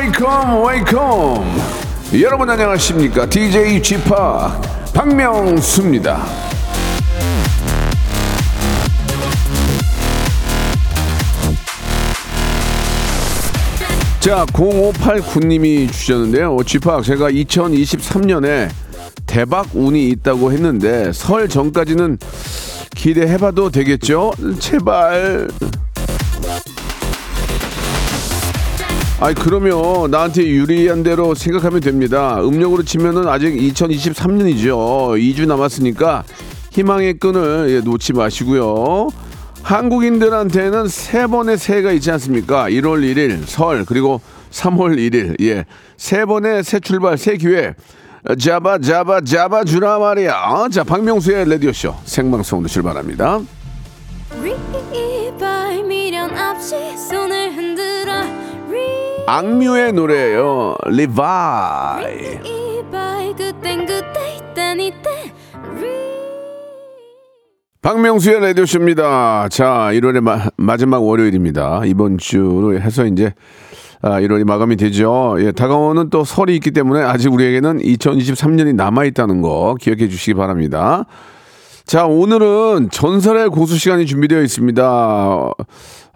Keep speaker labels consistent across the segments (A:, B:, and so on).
A: Welcome welcome 여러분 안녕하십니까? DJ p 박명수입니다. 자 0589님이 주셨는데요. p 제가 2023년에 대박 운이 있다고 했는데 설 전까지는 기대해봐도 되겠죠? 제발 아이 그러면 나한테 유리한 대로 생각하면 됩니다. 음력으로 치면은 아직 2023년이죠. 2주 남았으니까 희망의 끈을 예, 놓지 마시고요. 한국인들한테는 세 번의 새해가 있지 않습니까? 1월 1일 설 그리고 3월 1일 예. 세 번의 새 출발 새 기회 잡아 잡아 잡아 주라 말이야. 어? 자 박명수의 라디오 쇼 생방송으로 출발합니다. 악뮤의 노래예요. 리바이. 박명수의 라디오쇼입니다. 자, 1월의 마, 마지막 월요일입니다. 이번 주로 해서 이제 아, 1월이 마감이 되죠. 예, 다가오는 또 설이 있기 때문에 아직 우리에게는 2023년이 남아있다는 거 기억해 주시기 바랍니다. 자, 오늘은 전설의 고수 시간이 준비되어 있습니다.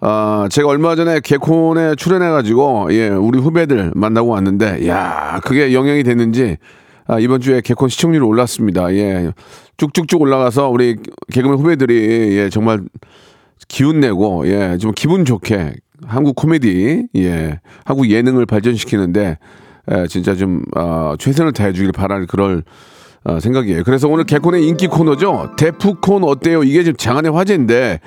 A: 아, 제가 얼마 전에 개콘에 출연해가지고, 예, 우리 후배들 만나고 왔는데, 야 그게 영향이 됐는지, 아, 이번 주에 개콘 시청률이 올랐습니다. 예, 쭉쭉쭉 올라가서 우리 개그맨 후배들이, 예, 정말 기운 내고, 예, 좀 기분 좋게 한국 코미디, 예, 한국 예능을 발전시키는데, 예, 진짜 좀, 아, 최선을 다해주길 바랄 그럴 어, 생각이에요. 그래서 오늘 개콘의 인기 코너죠. 데프콘 어때요? 이게 지금 장안의 화제인데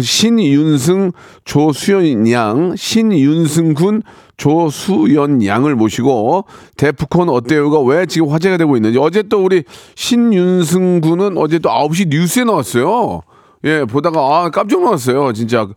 A: 신윤승, 조수연 양, 신윤승 군, 조수연 양을 모시고 데프콘 어때요가 왜 지금 화제가 되고 있는지 어제 또 우리 신윤승 군은 어제 또 9시 뉴스에 나왔어요. 예, 보다가 아 깜짝 놀랐어요. 진짜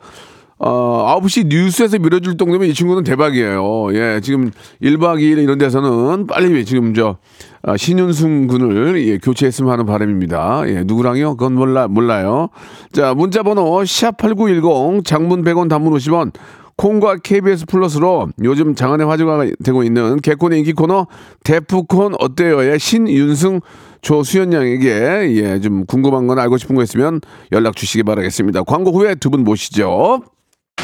A: 어, 9시 뉴스에서 밀어줄 정도면 이 친구는 대박이에요. 예, 지금 1박 2일 이런 데서는 빨리 지금 저, 아, 신윤승 군을 예, 교체했으면 하는 바람입니다. 예, 누구랑요? 그건 몰라, 몰라요. 자, 문자번호 샵8910 장문 100원 단문 50원 콩과 KBS 플러스로 요즘 장안의 화제가 되고 있는 개콘의 인기 코너 데프콘 어때요의 신윤승 조수연 양에게 예, 좀 궁금한 건 알고 싶은 거 있으면 연락 주시기 바라겠습니다. 광고 후에 두 분 모시죠.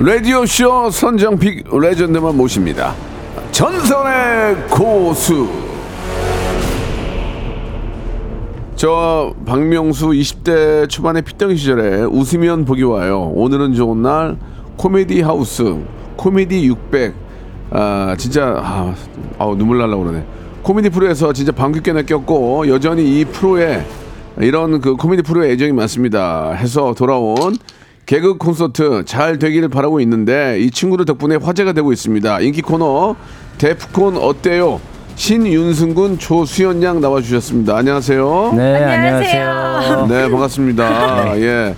A: 라디오쇼 선정픽 레전드만 모십니다. 전설의 고수. 저 박명수 20대 초반의 피덩이 시절에 웃으면 보기 와요. 오늘은 좋은 날 코미디 하우스 코미디 600. 아 진짜 아, 아우, 눈물 날라 그러네. 코미디 프로에서 진짜 방귀 뀌나 꼈고 여전히 이 프로에 이런 그 코미디 프로에 애정이 많습니다. 해서 돌아온 개그 콘서트 잘 되기를 바라고 있는데 이 친구들 덕분에 화제가 되고 있습니다. 인기 코너 데프콘 어때요? 신윤승군 조수연 양 나와주셨습니다. 안녕하세요.
B: 네,
C: 안녕하세요.
A: 네, 반갑습니다. 예.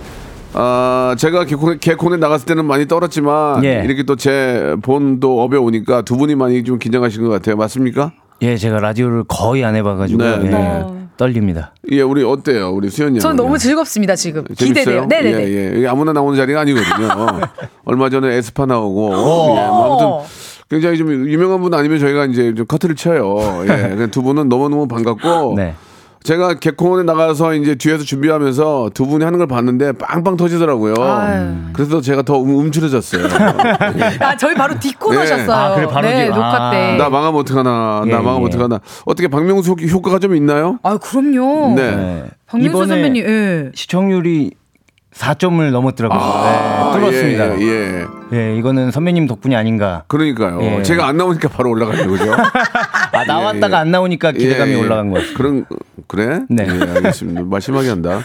A: 아, 제가 개콘에, 개콘에 나갔을 때는 많이 떨었지만
B: 예.
A: 이렇게 또 제 본도 업에 오니까 두 분이 많이 좀 긴장하신 것 같아요. 맞습니까?
B: 예, 제가 라디오를 거의 안 해봐가지고
A: 네.
B: 예,
D: 네.
B: 떨립니다.
A: 예, 우리 어때요? 우리 수연 양.
D: 전 너무 즐겁습니다 지금 기대돼요. 네네네.
A: 예, 예. 이게 아무나 나오는 자리가 아니거든요. 얼마 전에 에스파 나오고. 예, 뭐 아무튼 굉장히 좀 유명한 분 아니면 저희가 이제 좀 커트를 쳐요. 예. 그두 분은 너무너무 반갑고.
B: 네.
A: 제가 개콘에 나가서 이제 뒤에서 준비하면서 두 분이 하는 걸 봤는데 빵빵 터지더라고요.
D: 아유.
A: 그래서 제가 더 음- 움츠러졌어요.
D: 아 저희 바로 디코
A: 네.
D: 하셨어요.
B: 아, 그래, 바로
D: 네
B: 디-
D: 녹화
B: 아.
D: 때.
A: 나 망하면 어떡하나.
B: 예,
A: 나 망하면
B: 예.
A: 어떡하나. 어떻게 박명수 효과가 좀 있나요?
D: 아 그럼요.
A: 네.
B: 네.
D: 박명수 선배님. 예.
B: 시청률이 4점을 넘었더라고요.
A: 아,
B: 네, 뚫었습니다.
A: 예, 예, 예.
B: 예, 이거는 선배님 덕분이 아닌가.
A: 그러니까요.
B: 예.
A: 제가 안 나오니까 바로 올라가는 거죠.
B: 아, 나왔다가
A: 예.
B: 안 나오니까 기대감이
A: 예, 예.
B: 올라간 것 같아요.
A: 그런 그래?
B: 네.
A: 예, 알겠습니다. 말 심하게 한다.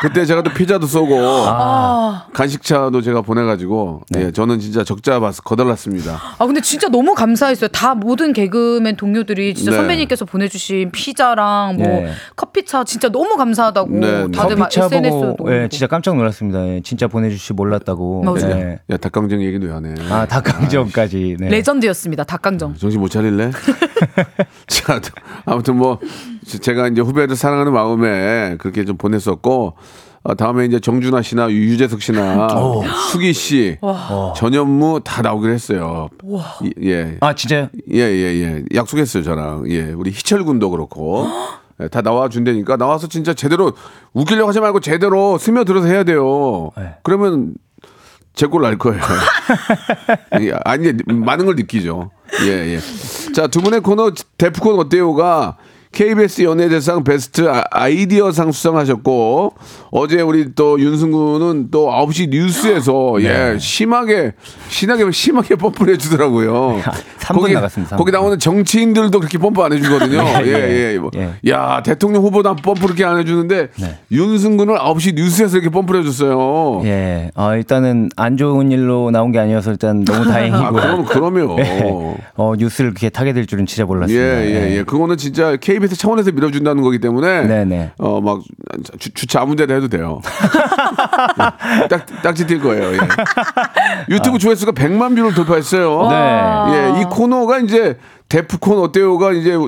A: 그때 제가 또 피자도 쏘고
D: 아.
A: 간식차도 제가 보내가지고
B: 네.
A: 예, 저는 진짜 적자 봐서 거덜났습니다.
D: 아 근데 진짜 너무 감사했어요. 다 모든 개그맨 동료들이 진짜
A: 네.
D: 선배님께서 보내주신 피자랑 뭐
B: 네.
D: 커피차 진짜 너무 감사하다고
A: 네, 네.
D: 다들 막 SNS도
B: 보고 예, 진짜 깜짝 놀랐습니다. 예, 진짜 보내주시 몰랐다고.
D: 맞아요.
B: 예.
A: 야 닭강정 얘기도 왜 하네.
B: 아, 닭강정까지. 네.
D: 레전드였습니다. 닭강정.
A: 정신 못 차릴래? 자, 아무튼 뭐 제가 이제 후배를 사랑하는 마음에 그렇게 좀 보냈었고 아, 다음에 이제 정준하 씨나 유재석 씨나 수기 씨, 전현무 다 나오기로 했어요. 이- 예.
B: 아, 진짜요?
A: 예, 예, 예. 약속했어요, 저랑. 예. 우리 희철 군도 그렇고. 예, 다 나와 준다니까 나와서 진짜 제대로 웃기려고 하지 말고 제대로 스며들어서 해야 돼요.
B: 네.
A: 그러면 제꼴날 거예요. 예, 아니, 많은 걸 느끼죠. 예, 예. 자, 두 분의 코너 데프콘 어때요가 KBS 연예대상 베스트 아- 아이디어상 수상하셨고 어제 우리 또 윤승구는 또 9시 뉴스에서 예 심하게 심하게 심하게 펌프를 해주더라고요.
B: 삼분 나갔습니다, 삼
A: 거기
B: 분.
A: 나오는 정치인들도 그렇게 펌프 안 해주거든요.
B: 네,
A: 예,
B: 예,
A: 예. 뭐,
B: 예.
A: 야 대통령 후보도 펌프 그렇게 안 해주는데
B: 네.
A: 윤승구는 9시 뉴스에서 이렇게 펌프를 해줬어요.
B: 예. 아, 일단은 안 좋은 일로 나온 게 아니어서 일단 너무 다행이고.
A: 아, 그럼 그러면.
B: 예. 어, 뉴스를 그렇게 타게 될 줄은 진짜
A: 예,
B: 몰랐습니다.
A: 예, 예. 그거는 진짜 KBS 차원에서 밀어준다는 거기 때문에.
B: 네네.
A: 어, 막, 주, 주차 아무 데나 해도 돼요. 딱, 딱지 뗄 거예요. 예. 유튜브 조회수가 100만 뷰를 돌파했어요.
B: 네.
A: 예, 이 코너가 이제 데프콘 어때요가 이제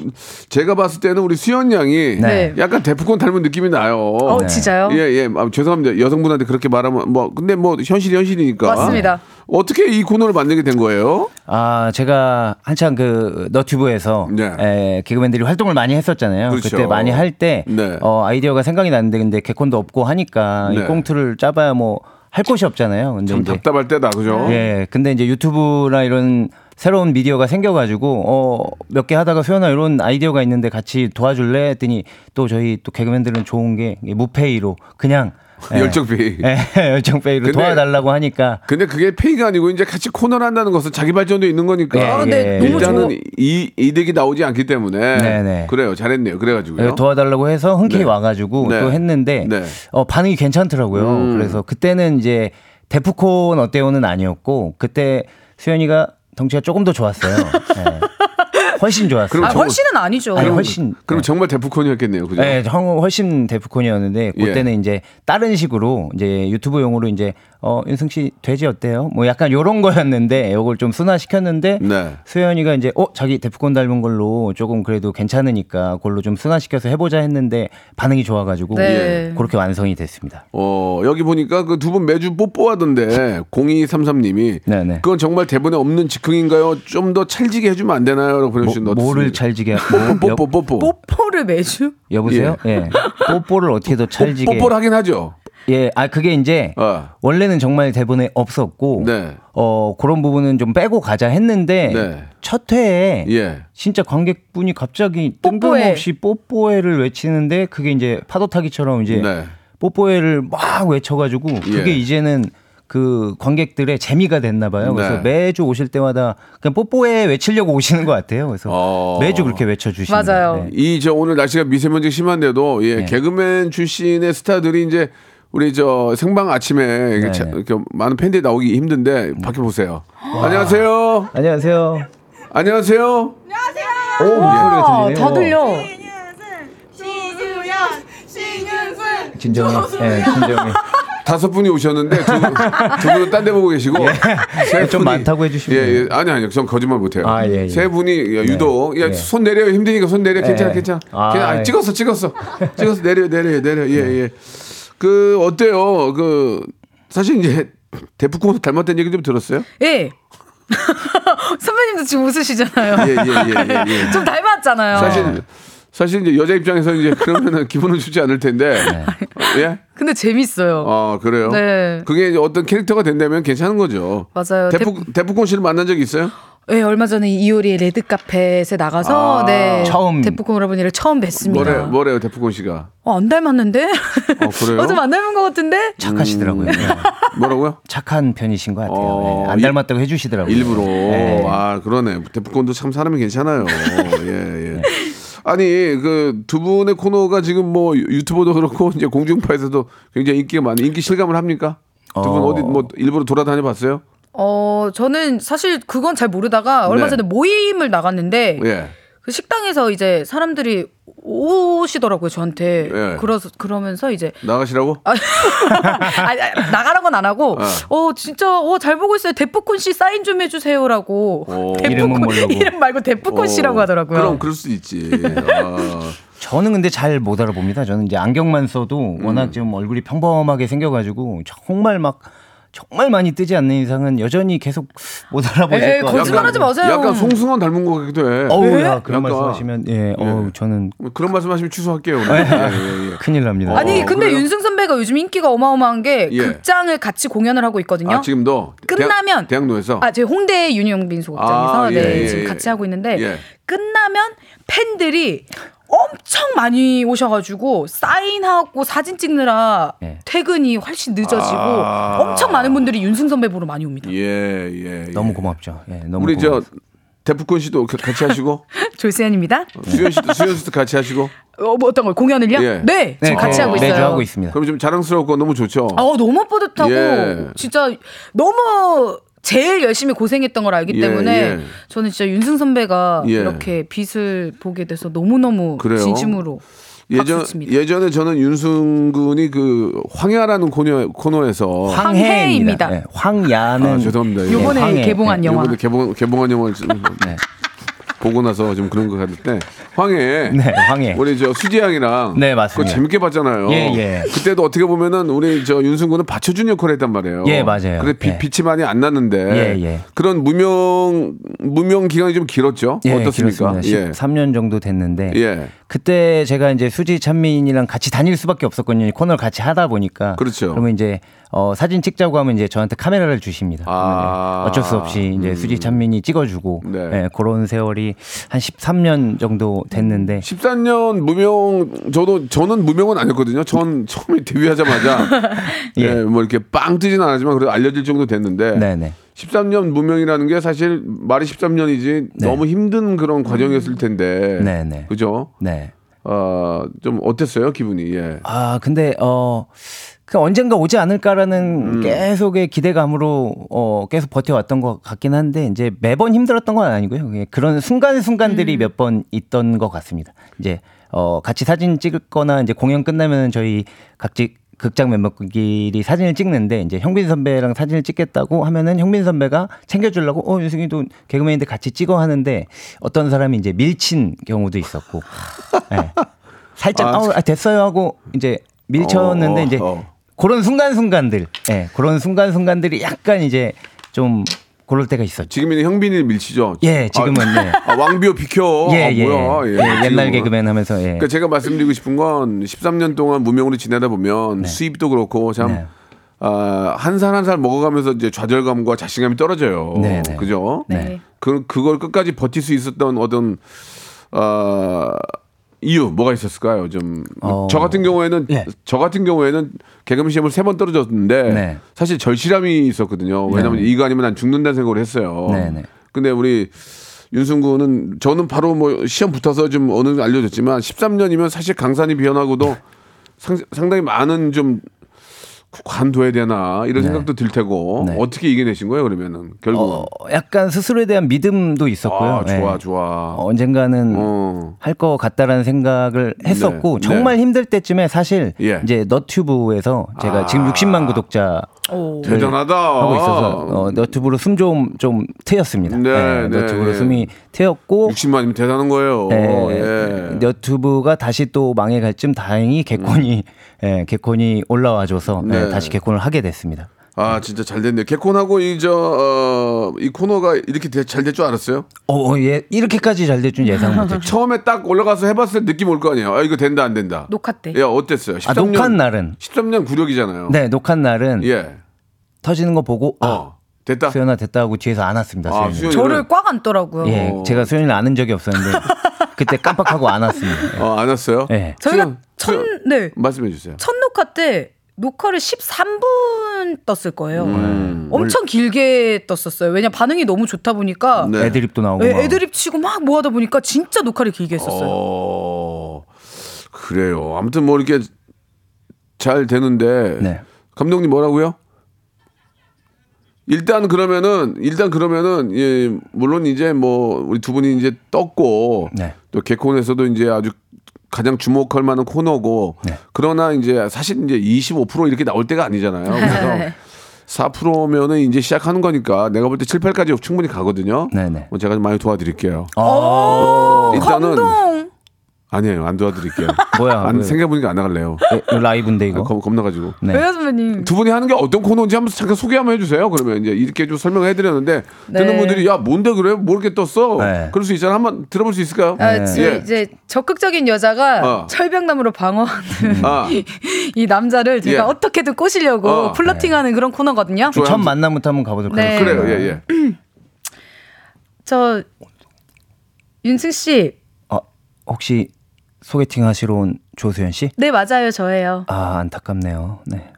A: 제가 봤을 때는 우리 수연 양이
D: 네.
A: 약간 데프콘 닮은 느낌이 나요.
D: 어 진짜요?
A: 예, 예. 아, 죄송합니다. 여성분한테 그렇게 말하면 뭐 근데 뭐 현실이 현실이니까.
D: 맞습니다.
A: 어떻게 이 코너를 만들게 된 거예요?
B: 아, 제가 한창 그 너튜브에서
A: 네.
B: 에, 개그맨들이 활동을 많이 했었잖아요.
A: 그렇죠.
B: 그때 많이 할때
A: 네.
B: 어, 아이디어가 생각이 났는데 근데 개콘도 없고 하니까
A: 네.
B: 이 꽁트를 짜봐야 뭐 할 곳이 없잖아요. 근데
A: 좀
B: 이제
A: 답답할 때다, 그죠?
B: 예, 근데 이제 유튜브나 이런 새로운 미디어가 생겨가지고 어 몇 개 하다가 수연아 이런 아이디어가 있는데 같이 도와줄래 했더니 또 저희 또 개그맨들은 좋은 게 무페이로 그냥 예,
A: 열정페이.
B: 예, 열정페이로 도와달라고 하니까
A: 근데 그게 페이가 아니고 이제 같이 코너를 한다는 것은 자기 발전도 있는 거니까.
B: 예,
D: 아, 근데
B: 예.
D: 너무
A: 일단은
D: 좋아.
A: 이 이득이 나오지 않기 때문에
B: 네네.
A: 그래요 잘했네요 그래가지고요
B: 예, 도와달라고 해서 흔쾌히
A: 네.
B: 와가지고
A: 네.
B: 또 했는데
A: 네.
B: 어, 반응이 괜찮더라고요.
A: 음.
B: 그래서 그때는 이제 데프콘 어때요는 아니었고 그때 수연이가 덩치가 조금 더 좋았어요. 예. 훨씬 좋았어요.
A: 그럼
D: 아,
A: 저-
D: 훨씬은 아니죠.
B: 아니, 훨씬
A: 그럼
B: 네.
A: 정말 데프콘이었겠네요 그죠
B: 네, 형 훨씬 데프콘이었는데
A: 예.
B: 그때는 이제 다른 식으로 이제 유튜브용으로 이제 어 윤승 씨 돼지 어때요? 뭐 약간 요런 거였는데 요걸 좀 순화시켰는데
A: 네.
B: 수현이가 이제 어 자기 데프콘 닮은 걸로 조금 그래도 괜찮으니까 그걸로 좀 순화시켜서 해 보자 했는데 반응이 좋아 가지고
D: 네.
B: 그렇게 완성이 됐습니다.
A: 어 여기 보니까 그 두 분 매주 뽀뽀하던데 0233 님이
B: 네네.
A: 그건 정말 대본에 없는 즉흥인가요 좀 더 찰지게 해 주면 안 되나요 라고
B: 뭐,
A: 보내 주신
B: 뭐를 찰지게 뭐,
A: 뽀뽀 뽀뽀
D: 뽀뽀를 매주?
B: 여, 보세요 예. 뽀뽀를 어떻게 더 찰지게
A: 뽀뽀를 하긴 하죠
B: 예, 아 그게 이제
A: 어.
B: 원래는 정말 대본에 없었고
A: 네.
B: 어 그런 부분은 좀 빼고 가자 했는데
A: 네.
B: 첫 회에
A: 예
B: 진짜 관객분이 갑자기
D: 뽀뽀해.
B: 뜬금없이 뽀뽀해를 외치는데 그게 이제 파도 타기처럼 이제
A: 네.
B: 뽀뽀해를 막 외쳐가지고 그게
A: 예.
B: 이제는 그 관객들의 재미가 됐나 봐요. 그래서
A: 네.
B: 매주 오실 때마다 그냥 뽀뽀해 외치려고 오시는 것 같아요. 그래서
A: 어.
B: 매주 그렇게 외쳐주시는
D: 맞아요.
B: 네.
A: 이저 오늘 날씨가 미세먼지 심한데도 예
B: 네.
A: 개그맨 출신의 스타들이 이제 우리 저 생방 아침에 이렇게
B: 네,
A: 차-
B: 네.
A: 이렇게 많은 팬들이 나오기 힘든데 밖에 보세요. 안녕하세요.
B: 안녕하세요.
A: 안녕하세요.
B: 오 목소리가
D: 아,
B: 들리네요.
D: 다 들려.
B: 진정해. 예, 진정해.
A: 다섯 분이 오셨는데 두, 분, 두 분은 딴 데 보고 계시고 세
B: 예. 좀
A: 분이-
B: 많다고 해주시면
A: 예, 예. 아니 아니요. 전 거짓말 못 해요.
B: 아, 예, 예.
A: 세 분이 야, 유독 야,
B: 예.
A: 손 내려요. 힘드니까 손 내려. 괜찮아.
B: 예.
A: 괜찮아.
B: 아,
A: 그냥 아,
B: 예.
A: 찍었어. 찍었어. 찍었어. 내려 내려 내려. 예, 예. 그 어때요? 그 사실 이제 데프콘 닮았다는 얘기 좀 들었어요?
D: 예. 선배님도 지금 웃으시잖아요.
A: 예, 예, 예, 예, 예.
D: 좀 닮았잖아요.
A: 사실 사실 이제 여자 입장에서 이제 그러면은 기분은 좋지 않을 텐데. 예?
D: 근데 재밌어요.
A: 어, 그래요?
D: 네.
A: 그게 어떤 캐릭터가 된다면 괜찮은 거죠.
D: 맞아요.
A: 데프, 데프콘 씨를 만난 적이 있어요?
D: 네, 얼마 전에 이효리의 레드 카펫에 나가서
A: 아.
D: 네
B: 처음.
D: 데프콘 오라버니를 처음 뵀습니다.
A: 뭐래 뭐래요 데프콘 씨가?
D: 어, 안 닮았는데?
A: 어 그래요?
D: 어, 좀안 닮은 것 같은데?
B: 착하시더라고요. 네.
A: 뭐라고요?
B: 착한 편이신 것 같아요.
A: 어,
B: 네. 안
A: 일-
B: 닮았다고 해주시더라고요.
A: 일부러
B: 네.
A: 아 그러네 데프콘도 참 사람이 괜찮아요. 예 예. 아니 그 두 분의 코너가 지금 뭐 유튜버도 그렇고 이제 공중파에서도 굉장히 인기가 많은 인기 실감을 합니까? 두분
B: 어.
A: 어. 디 뭐 일부러 돌아다녀 봤어요?
D: 어, 저는 사실 그건 잘 모르다가 얼마
A: 네.
D: 전에 모임을 나갔는데
A: 예.
D: 그 식당에서 이제 사람들이 오시더라고요, 저한테.
A: 예.
D: 그래서 그러면서 이제
A: 나가시라고?
D: 아니, 아니, 나가라고는 안 하고, 어, 진짜, 어, 잘 보고 있어요. 데프콘 씨 사인 좀 해주세요라고.
A: 오.
B: 모르고.
D: 이름 말고 데프콘 씨라고
A: 어,
D: 하더라고요.
A: 그럼 그럴 수 있지. 아,
B: 저는 근데 잘 못 알아봅니다. 저는 이제 안경만 써도
A: 음.
B: 워낙 좀 얼굴이 평범하게 생겨가지고 정말 막 정말 많이 뜨지 않는 이상은 여전히 계속 못 알아보실 같아요.
D: 거짓말하지 마세요.
A: 약간 송승헌 닮은 것 같기도 해.
B: 어우,
D: 네?
B: 야, 그런
A: 약간-
B: 말씀하시면 예, 어우, 저는
A: 그런 말씀하시면 취소할게요. 오늘. 예, 예, 예.
B: 큰일 납니다.
D: 아니,
A: 어,
D: 근데
A: 그래요?
D: 윤승 선배가 요즘 인기가 어마어마한 게
A: 예.
D: 극장을 같이 공연을 하고 있거든요.
A: 아 지금도
D: 끝나면
A: 대학, 노에서
D: 아, 저희 홍대 윤영빈 소극장에서
A: 아, 예,
D: 네,
A: 예,
D: 지금
A: 예.
D: 같이 하고 있는데
A: 예.
D: 끝나면 팬들이 엄청 많이 오셔가지고 사인하고 사진 찍느라
B: 예.
D: 퇴근이 훨씬 늦어지고
A: 아.
D: 엄청 많은 분들이 윤승 선배 보러 많이 옵니다.
A: 예, 예, 예.
B: 너무 고맙죠. 예, 너무
A: 우리 저
B: 고맙습니다.
A: 데프콘 씨도 가- 같이 하시고
D: 조세현입니다.
A: 수현 씨도 수현 씨도 같이 하시고
D: 어, 뭐 어떤 걸 공연을요?
A: 예.
D: 네, 지금 같이
B: 어,
D: 하고 있어요.
B: 매주 하고 있습니다.
A: 그럼 좀 자랑스럽고 너무 좋죠.
D: 어, 너무 뿌듯하고
A: 예.
D: 진짜 너무 제일 열심히 고생했던 걸 알기
A: 예,
D: 때문에
A: 예.
D: 저는 진짜 윤승 선배가
A: 예.
D: 이렇게 빛을 보게 돼서 너무너무
A: 그래요?
D: 진심으로
A: 예전. 예전에 저는 윤승 군이 그 황야라는 코너 코너에서
D: 황해입니다.
B: 예, 황야는
A: 아, 죄송합니다.
B: 황해.
D: 개봉한 영화.
A: 이번에 개봉 개봉한 영화를 좀
B: 네.
A: 보고 나서 좀 그런 거 같을 때 황해
B: 네, 황해.
A: 우리 저 수지 양이랑
B: 네, 맞습니다.
A: 그거 재밌게 봤잖아요.
B: 예, 예.
A: 그때도 어떻게 보면은 우리 저 윤승군은 받쳐준 역할을 했단 말이에요.
B: 예, 맞아요.
A: 그래 비,
B: 예.
A: 빛이 많이 안 났는데
B: 예, 예.
A: 그런 무명 무명 기간이 좀 길었죠.
B: 예,
A: 어떻습니까?
B: 길었습니다.
A: 예.
B: 13년 정도 됐는데
A: 예.
B: 그때 제가 이제 수지 찬민이랑 같이 다닐 수밖에 없었거든요. 코너를 같이 하다 보니까.
A: 그렇죠.
B: 그러면 이제 어, 사진 찍자고 하면 이제 저한테 카메라를 주십니다.
A: 아.
B: 이제 어쩔 수 없이 이제 수지 찬민이 찍어주고
A: 네.
B: 예, 그런 세월이 한 13년 정도 됐는데
A: 13년 무명 저도 저는 무명은 아니었거든요. 전 처음에 데뷔하자마자 예,
B: 예.
A: 뭐 이렇게 빵 뜨진 않았지만 그래도 알려질 정도 됐는데
B: 네네.
A: 13년 무명이라는 게 사실 말이 13년이지
B: 네.
A: 너무 힘든 그런 과정이었을 텐데.
B: 네네.
A: 그죠?
B: 네.
A: 어, 좀 어땠어요, 기분이? 예.
B: 아 근데 어. 그 언젠가 오지 않을까라는
A: 음.
B: 계속의 기대감으로 어 계속 버텨왔던 것 같긴 한데 이제 매번 힘들었던 건 아니고요. 그냥 그런 순간 순간들이 몇번 있던 것 같습니다. 이제 어 같이 사진 찍거나 이제 공연 끝나면 저희 각지 극장 멤버끼리 사진을 찍는데 이제 형빈 선배랑 사진을 찍겠다고 하면은 형빈 선배가 챙겨주려고 어 윤승이도 개그맨인데 같이 찍어 하는데 어떤 사람이 이제 밀친 경우도 있었고 예. 살짝
A: 아,
B: 아, 아, 됐어요 하고 이제 밀쳤는데
A: 어,
B: 이제
A: 어.
B: 그런 순간순간들, 예, 그런 순간순간들이 약간 이제 좀 그럴 때가 있었죠.
A: 지금은 형빈이 밀치죠?
B: 예, 지금은,
A: 아,
B: 예.
A: 아, 왕비호 비켜.
B: 예,
A: 아,
B: 예.
A: 뭐야. 예,
B: 예, 옛날. 개그맨 하면서, 예.
A: 그러니까 제가 말씀드리고 싶은 건 13년 동안 무명으로 지내다 보면 수입도 그렇고 참
B: 네.
A: 아, 한살 한 살 먹어가면서 이제 좌절감과 자신감이 떨어져요.
B: 네, 네.
A: 그죠?
D: 네.
A: 그 그걸 끝까지 버틸 수 있었던 어떤 어, 이유 뭐가 있었을까요? 좀저
B: 어.
A: 같은 경우에는
B: 예.
A: 저 같은 경우에는 개그맨 시험을 세 번 떨어졌는데
B: 네.
A: 사실 절실함이 있었거든요. 왜냐하면
B: 네.
A: 이거 아니면 난 죽는다는 생각을 했어요.
B: 네, 네.
A: 근데 우리 윤승구는 저는 바로 뭐 시험 붙어서 좀 어느 정도 알려졌지만 13년이면 사실 강산이 변하고도 상, 상당히 많은 좀 관둬야 되나 이런 생각도 들 테고
B: 네.
A: 어떻게 이겨내신 거예요 그러면은 결국
B: 어, 약간 스스로에 대한 믿음도 있었고요.
A: 아 좋아
B: 예.
A: 좋아
B: 언젠가는
A: 어.
B: 할것 같다라는 생각을 했었고
A: 네,
B: 정말 힘들 때쯤에 사실
A: 예.
B: 이제 너튜브에서 제가
A: 아.
B: 지금 60만 구독자
D: 오.
A: 대단하다
B: 하고 있어서 어, 너튜브로 숨 좀 좀 트였습니다.
A: 네,
B: 예,
A: 네,
B: 너튜브로
A: 예.
B: 숨이 트였고
A: 60만이면 대단한 거예요.
B: 예,
A: 예.
B: 너튜브가 다시 또 망해갈 쯤 다행히 개콘이 예, 개콘이 올라와줘서 예,
A: 네.
B: 다시 개콘을 하게 됐습니다.
A: 아 진짜 잘 됐네요. 개콘하고 이저 어, 이 코너가 이렇게 잘 될 줄 알았어요?
B: 어, 어, 예, 이렇게까지 잘 될 줄 예상 못했죠.
A: 처음에 딱 올라가서 해봤을 때 느낌 올 거 아니에요. 아 이거 된다 안 된다.
D: 녹화 때.
A: 야 어땠어요? 13년,
B: 아, 녹화 날은
A: 13년 구력이잖아요.
B: 네 녹화 날은
A: 예.
B: 터지는 거 보고 아,
A: 어. 됐다.
B: 수연아 됐다고 뒤에서 안았습니다.
A: 아,
B: 수연이.
D: 저를 꽉 안더라고요.
B: 예,
A: 어.
B: 제가 수연이를 아는 적이 없었는데 그때 깜빡하고 안았습니다.
A: 어, 안 왔어요?
B: 예.
D: 저희가
A: 수연,
D: 첫,
A: 수연.
D: 네.
A: 말씀해 주세요.
D: 첫 녹화 때 녹화를 13분 떴을 거예요.
A: 음.
D: 엄청 길게 떴었어요. 왜냐 반응이 너무 좋다 보니까
A: 네.
B: 애드립도 나오고.
D: 예,
B: 막.
D: 애드립 치고 막 뭐 하다 보니까 진짜 녹화를 길게 했었어요.
A: 어, 그래요. 아무튼 뭐 이렇게 잘 되는데
B: 네.
A: 감독님 뭐라고요? 일단 그러면은 일단 그러면은 예 물론 이제 뭐 우리 두 분이 이제 떴고
B: 네.
A: 또 개콘에서도 이제 아주 가장 주목할 만한 코너고
B: 네.
A: 그러나 이제 사실 이제 25% 이렇게 나올 때가 아니잖아요. 그래서 4%면은 이제 시작하는 거니까 내가 볼 때 7, 8까지 충분히 가거든요.
B: 네네.
A: 뭐 제가 좀 많이 도와드릴게요.
D: 오,
A: 일단은
D: 감동.
A: 아니에요, 안 도와드릴게요.
B: 뭐야?
A: 안
B: 왜?
A: 생각해보니까 안 나갈래요.
B: 예, 이거 라이브인데 이거.
A: 아, 겁, 겁나가지고.
B: 네.
D: 왜요 선배님?
A: 두 분이 하는 게 어떤 코너인지 한번 잠깐 소개 한번 해주세요. 그러면 이제 이렇게 좀 설명을 해드렸는데
D: 네.
A: 듣는 분들이 야 뭔데 그래? 뭐 이렇게 떴어?
B: 네.
A: 그럴 수 있잖아. 한번 들어볼 수 있을까요?
D: 아,
B: 네.
D: 지-
A: 예.
D: 이제 적극적인 여자가
A: 어.
D: 철벽나무로 방어하는
A: 아,
D: 이 남자를 제가
A: 예.
D: 어떻게든 꼬시려고
A: 어.
D: 플러팅하는 그런 코너거든요.
A: 좋아요.
B: 첫 만남부터 한번 가보도록
D: 네.
B: 하겠습니다.
A: 그래요. 예, 예.
D: 저 윤승 씨,
B: 어, 혹시 소개팅 하시러 온 조수연 씨?
D: 네 맞아요 저예요.
B: 아 안타깝네요. 네.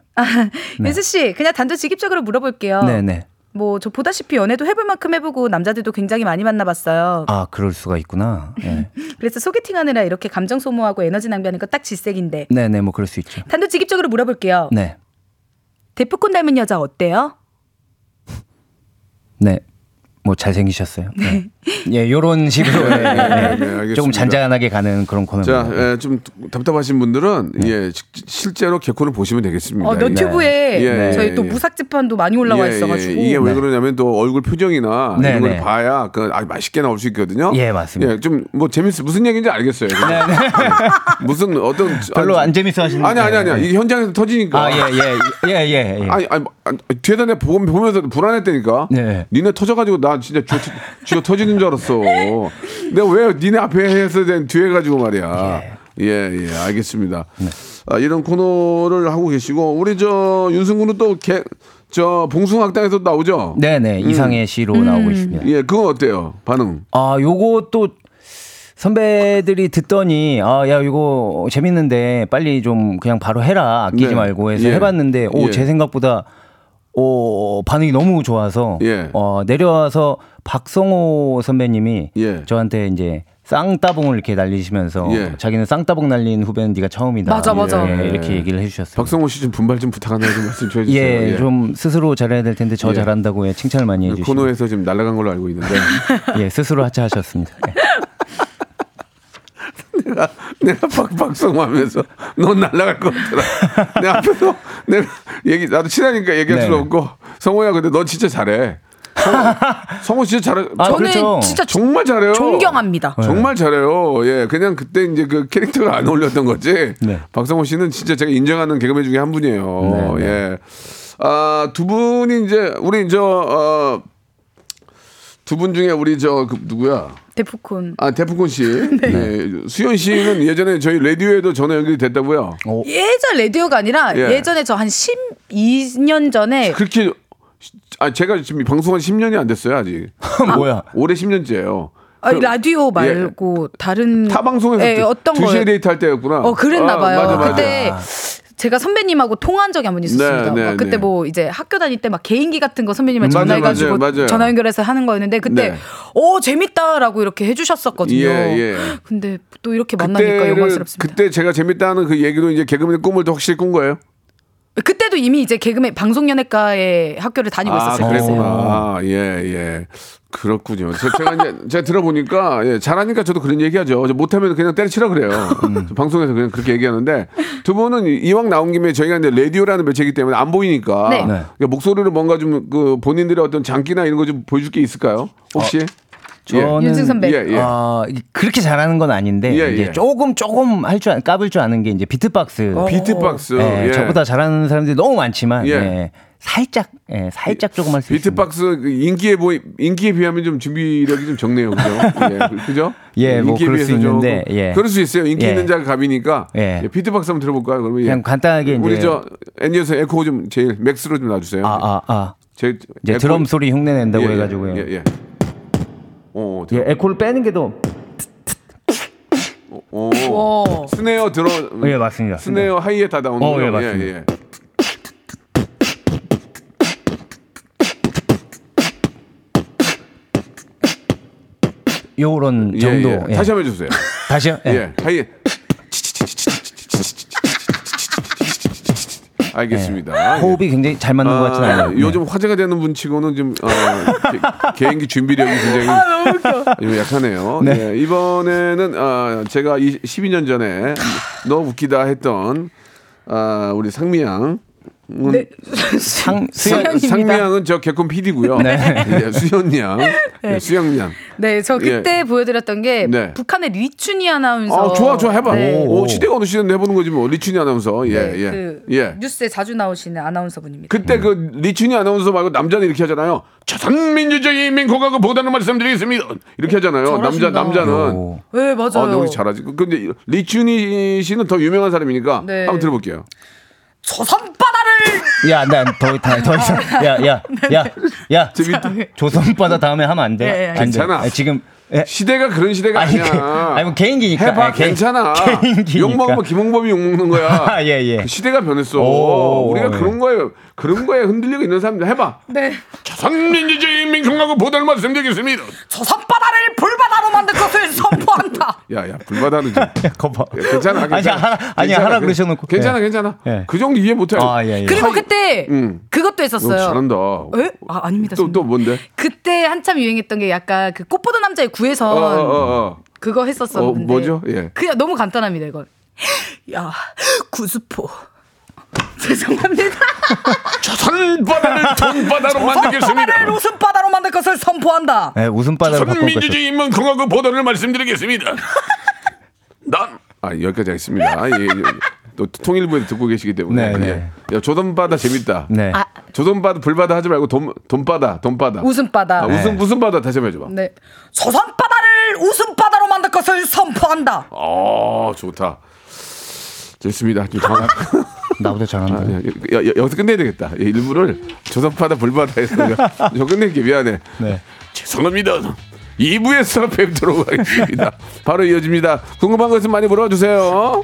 D: 윤승 씨, 그냥 단도직입적으로 물어볼게요.
B: 네 네.
D: 뭐 저 보다시피 연애도 해볼 만큼 해보고 남자들도 굉장히 많이 만나봤어요.
B: 아 그럴 수가 있구나. 예.
D: 그래서 소개팅하느라 이렇게 감정 소모하고 에너지 낭비하는 거 딱 질색인데
B: 네 네 뭐 그럴 수 있죠.
D: 단도직입적으로 물어볼게요.
B: 네.
D: 데프콘 닮은 여자 어때요?
B: 네. 뭐 잘생기셨어요. 네. 예, 요런 식으로 예, 예, 예.
A: 알겠습니다.
B: 조금 잔잔하게 가는 그런
A: 자,
B: 코너입니다.
A: 예, 좀 답답하신 분들은 예, 시- 실제로 개콘을 보시면 되겠습니다.
D: 어, 너튜브에
A: 예,
D: 저희
A: 예,
D: 또
A: 예.
D: 무삭제판도 많이 올라와
A: 예,
D: 있어가지고
A: 예, 이게 왜
B: 네.
A: 그러냐면 또 얼굴 표정이나
B: 네,
A: 이런 걸
B: 네.
A: 봐야 그 아, 맛있게 나올 수 있거든요.
B: 예, 맞습니다.
A: 예, 좀 뭐 재밌어 무슨 얘기인지 알겠어요. 예. 무슨 어떤
B: 별로
A: 아니,
B: 안 재밌어 하시는
A: 아니 아니 아니야.
B: 예.
A: 이게 현장에서 터지니까.
B: 아, 예, 예, 예, 예, 예.
A: 아니, 아니, 아니, 뒤에다 내 보면, 보면서 불안했다니까.
B: 네.
A: 니네 터져가지고 나 진짜 쥐어 터지는 줄 알았어. 내가 왜 니네 앞에 해서 된 뒤에 가지고 말이야. 예, 예, 알겠습니다.
B: 네.
A: 아, 이런 코너를 하고 계시고, 우리 저 윤승구는 또 개, 저 봉숭학당에서 나오죠?
B: 네네 이상의 시로 나오고 있습니다.
A: 예, 그건 어때요? 반응?
B: 아, 요거 또 선배들이 듣더니 아, 야, 이거 재밌는데 빨리 좀 그냥 바로 해라. 아끼지
A: 네.
B: 말고 해서
A: 예.
B: 해봤는데 오,
A: 예.
B: 제 생각보다 오, 반응이 너무 좋아서
A: 예.
B: 어, 내려와서 박성호 선배님이
A: 예.
B: 저한테 이제 쌍따봉을 이렇게 날리시면서
A: 예.
B: 자기는 쌍따봉 날린 후배는 네가 처음이다.
D: 맞아, 맞아.
B: 예, 이렇게 얘기를 해주셨어요.
A: 박성호 씨 좀 분발 좀 부탁하나 좀 말씀 좀 해주세요.
B: 예, 좀 스스로 잘해야 될 텐데 저
A: 예.
B: 잘한다고 예, 칭찬을 많이
A: 그
B: 해주시고
A: 코너에서 지금 날아간 걸로 알고 있는데.
B: 예, 스스로 하차하셨습니다. 예.
A: 내가 내가 박 박성호 하면서 넌 날아갈 것 같더라. 내 앞에서 내가 얘기 나도 친하니까 얘기할 수
B: 네네.
A: 없고 성호야 근데 너 진짜 잘해. 성호, 성호 진짜 잘해.
B: 아,
D: 저는
B: 그렇죠.
D: 진짜
A: 정말 잘해요.
D: 존경합니다.
A: 정말 잘해요. 예, 그냥 그때 이제 그 캐릭터가 안 어울렸던 거지.
B: 네.
A: 박성호 씨는 진짜 제가 인정하는 개그맨 중에 한 분이에요.
B: 네, 네.
A: 예. 아, 두 분이 이제 우리 저 어, 두 분 중에 우리 저 그, 누구야?
D: 데프콘.
A: 아, 대프콘 씨. 네. 수현 씨는 예전에 저희 라디오에도 전화 연결이 됐다고요.
D: 예전 라디오가 아니라
A: 예.
D: 예. 전에 저 한 12년 전에
A: 그렇게 아 제가 지금 방송한 10년이 안 됐어요 아직.
B: 뭐야?
A: 올해 10년째예요.
D: 아, 라디오 말고 다른
A: 타 방송에서
D: 예, 어떤
A: 두 시에
D: 거
A: 데이트 할 때였구나.
D: 어 그랬나
A: 아,
D: 봐요.
A: 맞아, 맞아.
D: 그때 제가 선배님하고 통화한 적이 한 번 있었습니다.
A: 네, 네,
D: 막 그때
A: 네.
D: 뭐 이제 학교 다닐 때 막 개인기 같은 거 선배님을
A: 음,
D: 전화해가지고
A: 맞아요, 맞아요.
D: 전화 연결해서 하는 거였는데 그때
A: 네.
D: 오 재밌다라고 이렇게 해주셨었거든요.
A: 예, 예.
D: 근데 또 이렇게 만나니까 영광스럽습니다.
A: 그때 제가 재밌다는 그 얘기로 이제 개그맨 꿈을 더 확실히 꾼 거예요.
D: 그때도 이미 이제 개그맨 방송연예과의 학교를 다니고
A: 아,
D: 있었어요.
A: 그랬구나. 아, 예, 예. 그렇군요. 제- 제가 이제 제가 들어보니까 예, 잘하니까 저도 그런 얘기하죠. 저 못하면 그냥 때려치라 그래요.
D: 음.
A: 저 방송에서 그냥 그렇게 얘기하는데 두 분은 이왕 나온 김에 저희가 이제 라디오라는 매체이기 때문에 안 보이니까
D: 네.
B: 네.
A: 그러니까 목소리로 뭔가 좀 그 본인들의 어떤 장기나 이런 거 좀 보여줄 게 있을까요? 혹시?
B: 저는
D: 윤승 선배.
A: 예, 예.
B: 아, 그렇게 잘하는 건 아닌데
A: 예,
B: 이제
A: 예.
B: 조금 조금 할 줄 까불 줄 아는 게 이제 비트박스.
A: 비트박스.
B: 예,
A: 예.
B: 저보다 잘하는 사람들이 너무 많지만
A: 예.
B: 예, 살짝 예, 살짝 조금 할 수 있습니다.
A: 비트박스 그 인기에 보이 인기에 비하면 좀 준비력이 좀 적네요, 그죠? 예, 그- 그죠?
B: 예, 뭐
A: 인기에
B: 그럴 수
A: 비해서
B: 있는데,
A: 조금-
B: 예.
A: 그럴 수 있어요. 인기
B: 예.
A: 있는 자가 갑이니까.
B: 예.
A: 예, 비트박스 한번 들어볼까요? 그러면 예.
B: 그냥 간단하게
A: 우리
B: 이제
A: 저 애니어서 에코 좀 제일 맥스로 좀 놔주세요.
B: 아, 아, 아.
A: 제
B: 이제
A: 에코-
B: 드럼 소리 흉내 낸다고
A: 예, 예,
B: 해가지고요.
A: 예, 예. 어,
B: 예, 에코를 빼는 게 더.
A: 어,
D: 와.
A: 스네어 들어.
B: 예, 맞습니다.
A: 스네어 하이에 다 나오는
B: 어,
A: 거요.
B: 예, 맞습니다.
A: 예, 예.
B: 요런
A: 예,
B: 정도.
A: 예.
B: 예.
A: 다시 한번 해주세요.
B: 다시요? 예.
A: 예, 하이 알겠습니다.
B: 호흡이 굉장히 잘 맞는 것 같진
A: 아,
B: 않아요. 네.
A: 요즘 화제가 되는 분 치고는 좀 어, 개, 개인기 준비력이 굉장히 좀 약하네요.
B: 네.
A: 예, 이번에는 어, 제가 이, 12년 전에 너 웃기다 했던 아, 우리 상미 양. 은
D: 네.
B: 상,
D: 수연-.
A: 상미양은 저 개콘 PD고요.
B: 네.
A: 예, 수연양, 예, 수영양.
D: 네, 저 그때
A: 예.
D: 보여드렸던 게
A: 네.
D: 북한의 리춘희 아나운서.
A: 아, 좋아, 좋아, 해봐.
D: 네.
A: 오, 시대가 어느 시대인데 해보는 거지 뭐. 리춘이 아나운서. 예,
D: 네,
A: 예.
D: 그
A: 예.
D: 뉴스에 자주 나오시는 아나운서 분입니다.
A: 그때 그 리춘이 아나운서 말고 남자는 이렇게 하잖아요. 조선민주주의 인민공화국 보다는 말씀드리겠습니다. 이렇게 하잖아요. 남자
D: 잘하신다.
A: 남자는.
B: 오.
D: 네, 맞아요.
A: 아, 너무 잘하지. 근데 리춘이 씨는 더 유명한 사람이니까
D: 네.
A: 한번 들어볼게요.
D: 조선 바다를
B: 야, 난더 더, 더 이상. 야, 야, 야, 야.
A: 재밌다.
B: 조선바다 다음에 하면 안 돼.
D: 네, 네.
B: 안 돼.
A: 괜찮아.
B: 아, 지금 예.
A: 시대가 그런 시대가
B: 아니,
A: 아니야.
B: 그- 아니, 뭐 개인기니까.
A: 해봐
B: 예, 개-
A: 괜찮아.
B: 개인기니까.
A: 욕 먹으면 김홍범이 욕 먹는 거야.
B: 아, 예, 예.
A: 그 시대가 변했어.
B: 오,
A: 우리가
B: 예.
A: 그런 거에 그런 거에 흔들리고 있는 사람들 해봐.
D: 네.
A: 조선민주주의 인민공화국 보다는 말씀드리겠습니다.
D: 조선 바다를 불바다로 만들 것을 선포한다.
A: 야야 불바다는 좀
B: 거봐.
A: 괜찮아.
B: 아니,
A: 괜찮아.
B: 하나, 아니,
A: 괜찮아,
B: 하나
A: 괜-
B: 그러셔놓고.
A: 괜찮아,
B: 예.
A: 괜찮아.
B: 예.
A: 그 정도 이해 못해.
B: 아, 예, 예.
D: 그리고 그때
A: 음.
D: 그것도
A: 너
D: 했었어요.
A: 잘한다.
D: 에? 아, 아닙니다.
A: 또, 또. 뭔데?
D: 그때 한참 유행했던 게 약간 그 꽃보다 남자의 구혜선
A: 어, 어, 어, 어.
D: 그거
A: 어,
D: 했었었는데.
A: 뭐죠? 예.
D: 그냥 너무 간단합니다, 이건. 야, 구수포. 죄송합니다.
A: 조선바다를 돈바다로 만들겠습니다.
D: 바다를 웃음바다로 만들 것을 선포한다.
B: 예, 웃음바다로 바꿀 것이.
A: 조선민주주의 인민공화국 보도를 말씀드리겠습니다. 난 아, 여기까지 하겠습니다. 예, 예. 또 통일부에 듣고 계시기 때문에.
B: 네, 네.
A: 예. 야, 조선바다 재밌다.
B: 네.
D: 아,
A: 조선바다 불바다 하지 말고 돈 돈바다 돈바다.
D: 웃음바다.
A: 아, 웃음 웃음 바다 다시 한번 해줘봐.
D: 네. 조선바다를 웃음바다로 만들 것을 선포한다.
A: 어 좋다. 좋습니다. 좀.
B: 나보다 잘한다.
A: 아, 여기서 끝내야 되겠다. 예, 일부를 조선바다 불바다 해서 저 끝낼게 미안해.
B: 네.
A: 죄송합니다. 2부에서 뵙도록 하겠습니다. 바로 이어집니다. 궁금한 거 있으면 많이 물어봐 주세요.